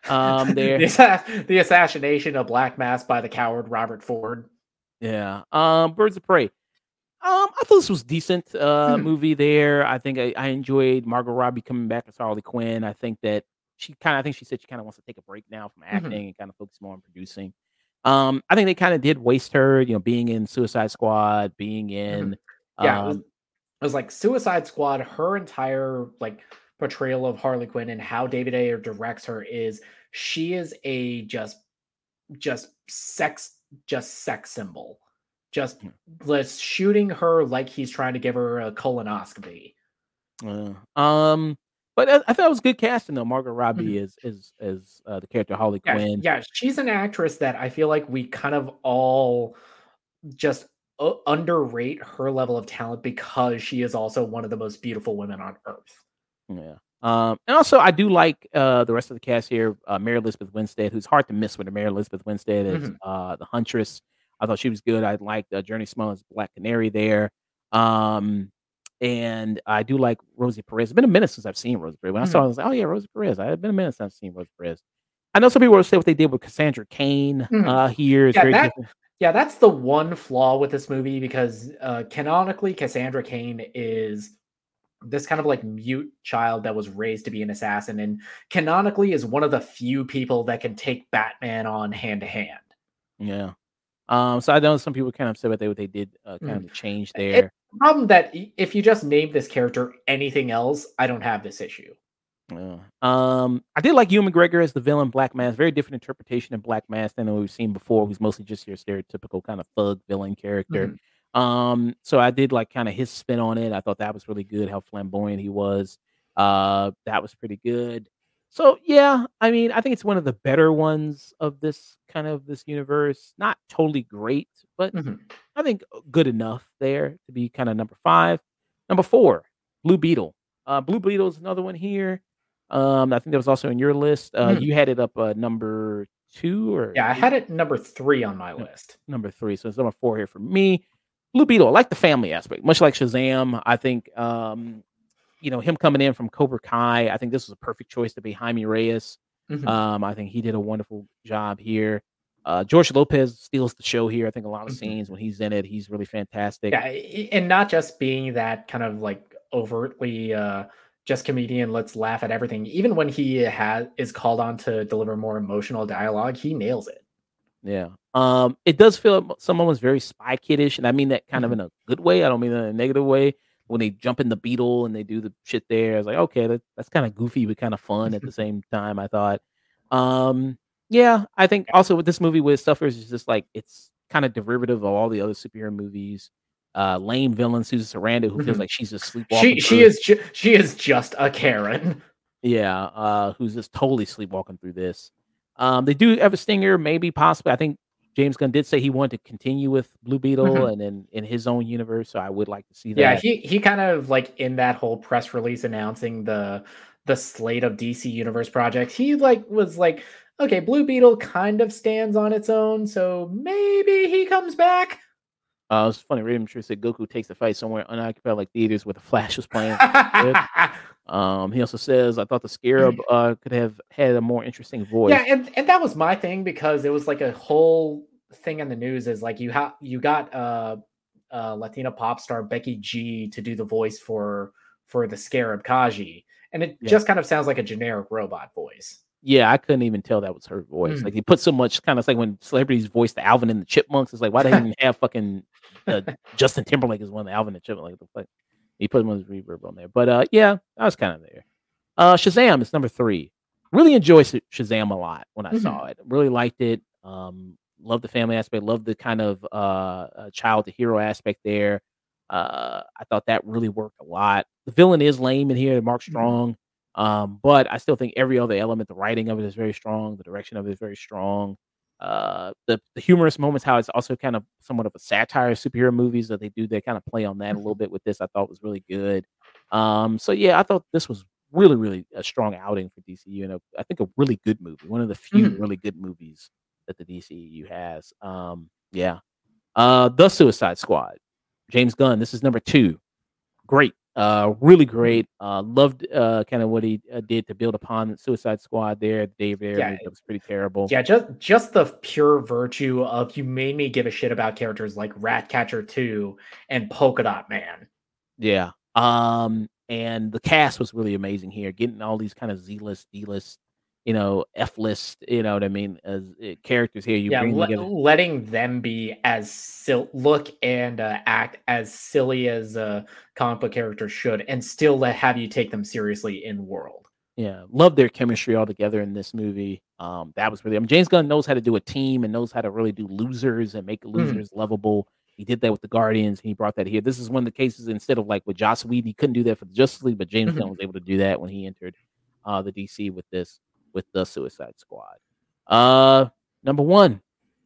um, there, the, assassination of Black Mask by the coward Robert Ford. Yeah. Um, Birds of Prey. Um, I thought this was decent uh, hmm. movie. There, I think I, I enjoyed Margot Robbie coming back as Harley Quinn. I think that she kind of I think she said she kind of wants to take a break now from acting mm-hmm. and kind of focus more on producing. Um, I think they kind of did waste her, you know, being in Suicide Squad, being mm-hmm. in mm-hmm. Yeah, um, it, was, it was like Suicide Squad. Her entire like portrayal of Harley Quinn and how David Ayer directs her is she is a just just sex just sex symbol. Just let's shooting her like he's trying to give her a colonoscopy. Uh, um but I, I, thought it was good casting though. Margot Robbie mm-hmm. is is is uh, the character Harley yeah, Quinn. Yeah, she's an actress that I feel like we kind of all just underrate her level of talent because she is also one of the most beautiful women on earth. Yeah. Um, and also, I do like uh, the rest of the cast here. Uh, Mary Elizabeth Winstead, who's hard to miss with her. Mary Elizabeth Winstead is mm-hmm. uh, the Huntress. I thought she was good. I liked uh, Jurnee Smollett's Black Canary there. Um, and I do like Rosie Perez. It's been a minute since I've seen Rosie Perez. When mm-hmm. I saw, it, I was like, "Oh yeah, Rosie Perez." I've been a minute since I've seen Rosie Perez. I know some people will say what they did with Cassandra Cain mm-hmm. uh, here is yeah, very that, different. Yeah, that's the one flaw with this movie because uh, canonically, Cassandra Cain is this kind of like mute child that was raised to be an assassin, and canonically is one of the few people that can take Batman on hand to hand. Yeah. Um, so I know some people kind of said what they what they did uh, kind mm. of change there. Problem that if you just name this character anything else, I don't have this issue. Yeah. Um, I did like Ewan McGregor as the villain, Black Mask. Very different interpretation of Black Mask than we've seen before. Who's mostly just your stereotypical kind of thug villain character. Mm-hmm. Um, so I did like kind of his spin on it. I thought that was really good. How flamboyant he was. Uh, that was pretty good. So yeah, I mean, I think it's one of the better ones of this kind of this universe. Not totally great, but mm-hmm. I think good enough there to be kind of number five. Number four, Blue Beetle. Uh, Blue Beetle is another one here. Um, I think that was also in your list. Uh, mm-hmm. You had it up uh, number two or yeah, I had it number three on my list. Number three, so it's number four here for me. Blue Beetle, I like the family aspect, much like Shazam. I think um, you know, him coming in from Cobra Kai, I think this was a perfect choice to be Jaime Reyes. Mm-hmm. Um, I think he did a wonderful job here. Uh, George Lopez steals the show here. I think a lot of mm-hmm. scenes when he's in it, he's really fantastic. Yeah, and not just being that kind of like overtly uh, just comedian, let's laugh at everything. Even when he has is called on to deliver more emotional dialogue, he nails it. Yeah. Um, it does feel someone was very spy kiddish, and I mean that kind mm-hmm. of in a good way. I don't mean that in a negative way when they jump in the beetle and they do the shit there. I was like, okay, that, that's kind of goofy but kind of fun at the same time. I thought, um, yeah, I think also with this movie with Suffers is just like it's kind of derivative of all the other superhero movies. Uh, lame villain Susan Sarandon who feels mm-hmm. like she's just sleepwalking. She she is ju- she is just a Karen. Yeah, uh, who's just totally sleepwalking through this. Um, they do have a stinger, maybe possibly. I think James Gunn did say he wanted to continue with Blue Beetle mm-hmm. and in, in his own universe. So I would like to see that. Yeah, he he kind of like in that whole press release announcing the the slate of DC Universe projects, he like was like, okay, Blue Beetle kind of stands on its own, so maybe he comes back. Uh, it's funny. Raymond True said Goku takes the fight somewhere unoccupied, like theaters where the Flash was playing. um, he also says, "I thought the Scarab uh, could have had a more interesting voice." Yeah, and, and that was my thing because it was like a whole thing in the news is like you have you got uh, uh, Latina pop star Becky G to do the voice for for the Scarab Khaji, and it yeah. just kind of sounds like a generic robot voice yeah, I couldn't even tell that was her voice. Mm. Like he put so much kind of like when celebrities voice the Alvin and the Chipmunks. It's like why do they even have fucking uh, Justin Timberlake is one of the Alvin and Chipmunks. Like he put his reverb on there, but uh, yeah, I was kind of there. Uh, Shazam is number three. Really enjoyed Shazam a lot when I mm-hmm. saw it. Really liked it. Um, love the family aspect. Love the kind of uh, child to hero aspect there. Uh, I thought that really worked a lot. The villain is lame in here, Mark mm-hmm. Strong. Um, but I still think every other element, the writing of it is very strong, the direction of it is very strong. Uh, the, the humorous moments, how it's also kind of somewhat of a satire of superhero movies that they do, they kind of play on that a little mm-hmm. bit with this. I thought was really good. Um, so yeah, I thought this was really, really a strong outing for DCU, and a, I think a really good movie, one of the few mm-hmm. really good movies that the DCU has. Um, yeah. Uh, the Suicide Squad, James Gunn. This is number two. Great uh, really great. Uh, loved uh, kind of what he uh, did to build upon Suicide Squad. There, Dave. There, yeah, it was pretty terrible. Yeah, just just the pure virtue of you made me give a shit about characters like Ratcatcher Two and Polka Dot Man. Yeah. Um, and the cast was really amazing here. Getting all these kind of Z list, D list you know, F list, you know what I mean, as uh, characters here. You yeah, le- letting them be as sil- look and uh, act as silly as a comic book character should, and still let have you take them seriously in world. Yeah, love their chemistry all together in this movie. Um, that was really. I mean, James Gunn knows how to do a team and knows how to really do losers and make mm-hmm. losers mm. lovable. He did that with the Guardians. He brought that here. This is one of the cases instead of like with Joss Whedon, he couldn't do that for the Justice League, but James mm-hmm. Gunn was able to do that when he entered uh, the DC with this with the Suicide Squad. Uh, number one,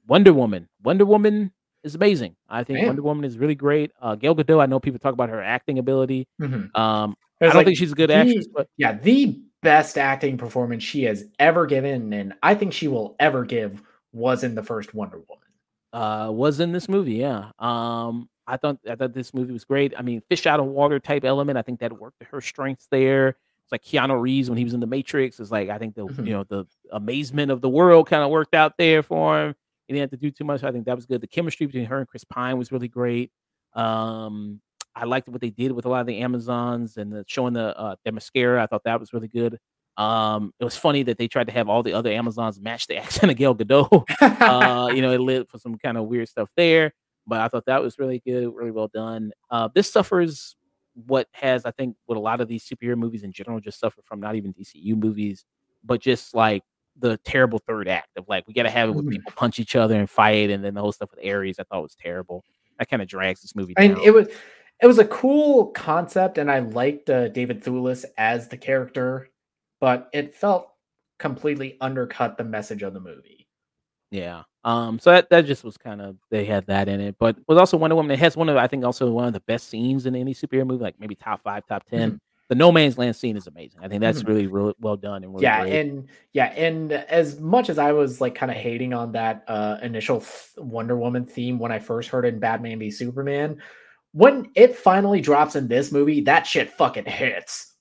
Wonder Woman. Wonder Woman is amazing. I think Man. Wonder Woman is really great. Uh, Gal Gadot. I know people talk about her acting ability. Mm-hmm. Um, I don't like think she's a good the, actress, but yeah, the best acting performance she has ever given, and I think she will ever give, was in the first Wonder Woman. Uh, was in this movie. Yeah. Um, I thought I thought this movie was great. I mean, fish out of water type element. I think that worked to her strengths there. It's like Keanu Reeves when he was in the Matrix. It's like I think the mm-hmm. you know the amazement of the world kind of worked out there for him. He didn't have to do too much. I think that was good. The chemistry between her and Chris Pine was really great. Um, I liked what they did with a lot of the Amazons and the, showing the uh, Themyscira. I thought that was really good. Um, it was funny that they tried to have all the other Amazons match the accent of Gal Gadot. uh, you know, it lit for some kind of weird stuff there, but I thought that was really good, really well done. Uh, this suffers what has I think what a lot of these superhero movies in general just suffer from, not even DCU movies, but just like the terrible third act of like we got to have it with Mhm. people punch each other and fight, and then the whole stuff with Ares I thought was terrible. That kind of drags this movie down. And it was it was a cool concept, and I liked uh, David Thewlis as the character, but it felt completely undercut the message of the movie. Yeah. Um. So that that just was kind of they had that in it, but was also Wonder Woman. It has one of I think also one of the best scenes in any superhero movie, like maybe top five, top 10 The No Man's Land scene is amazing. I think that's Mhm. really really well done and really yeah, great. and yeah, and as much as I was like kind of hating on that uh, initial th- Wonder Woman theme when I first heard it in Batman v Superman, when it finally drops in this movie, that shit fucking hits.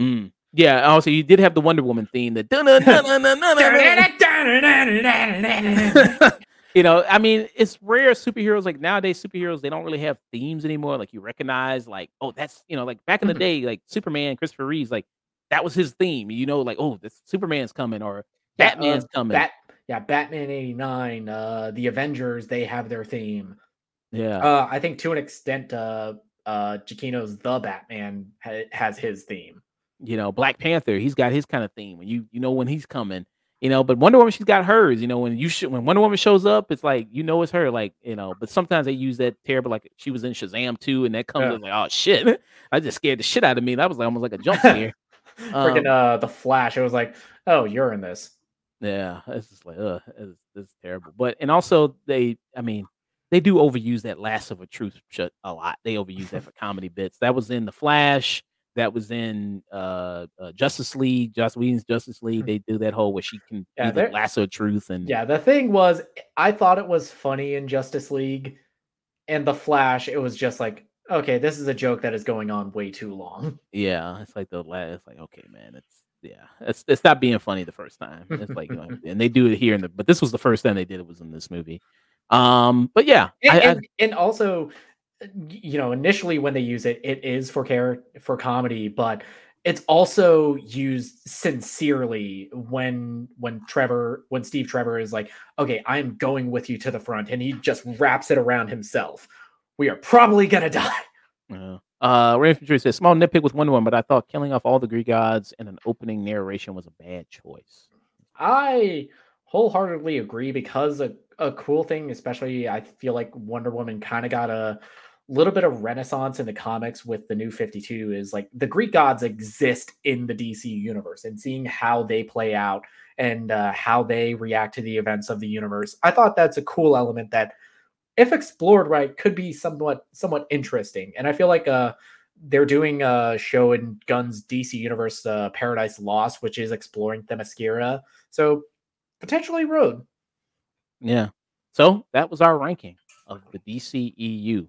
Mm. Yeah. Also, you did have the Wonder Woman theme. The you know, I mean, it's rare superheroes like nowadays. Superheroes they don't really have themes anymore. Like you recognize, like oh, that's you know, like back in the Mhm. day, like Superman, Christopher Reeves, like that was his theme. You know, like oh, this Superman's coming or Yeah, uh, Batman's coming. Bat, yeah, Batman '89, uh, the Avengers, they have their theme. yeah. Uh, I think to an extent, uh, uh, Giacchino's The Batman ha- has his theme. you know, Black Panther, he's got his kind of theme when you you know when he's coming, you know, but Wonder Woman, she's got hers, you know, when you should when Wonder Woman shows up, it's like you know it's her, like you know, but sometimes they use that terrible, like she was in Shazam too, and that comes Yeah. like, oh shit, I just scared the shit out of me. That was like almost like a jump scare. Freaking Um, uh, the Flash. It was like, oh, you're in this. yeah, it's just like, uh, it's, it's terrible. But and also they, I mean, they do overuse that last of a truth shit a lot. They overuse that for comedy bits. That was in the Flash. That was in uh, uh Justice League, Joss Whedon's Justice League. They do that whole where she can. Yeah, be the lasso of truth and Yeah, the thing was, I thought it was funny in Justice League, and the Flash. It was just like, okay, this is a joke that is going on way too long. yeah, it's like the last. It's like okay, man, it's yeah, it's it's not being funny the first time. It's like, you know, and they do it here in the, but this was the first time they did it was in this movie. Um, but yeah, and, I, I, and, and also you know initially when they use it it is for care for comedy but it's also used sincerely when when trevor when steve trevor is like okay i'm going with you to the front and he just wraps it around himself we are probably gonna die Yeah. Uh, Infantry says small nitpick with Wonder Woman, but I thought killing off all the Greek gods in an opening narration was a bad choice. I wholeheartedly agree because a, a cool thing, especially I feel like Wonder Woman kind of got a little bit of renaissance in the comics with the new 52 is like the Greek gods exist in the DC universe and seeing how they play out and uh, how they react to the events of the universe. I thought that's a cool element that if explored right could be somewhat somewhat interesting. And I feel like uh they're doing a show in Gunn's DC Universe uh, Paradise Lost which is exploring Themyscira. So potentially road. Yeah. So that was our ranking of the DCEU.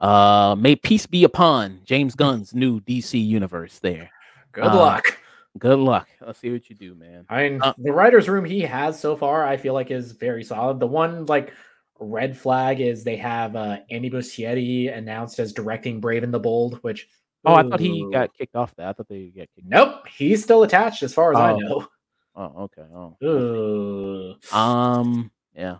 Uh, may peace be upon James Gunn's new DC universe. There. Good Uh, luck. Good luck. I'll see what you do, man. I mean, uh, the writer's room he has so far, I feel like is very solid. The one like red flag is they have uh, Andy Muschietti announced as directing Brave and the Bold, which Oh, I thought he ooh. got kicked off that. I thought they got kicked. Nope, he's still attached as far as I Oh. know. Oh, okay. Oh. Ooh. Um. Yeah.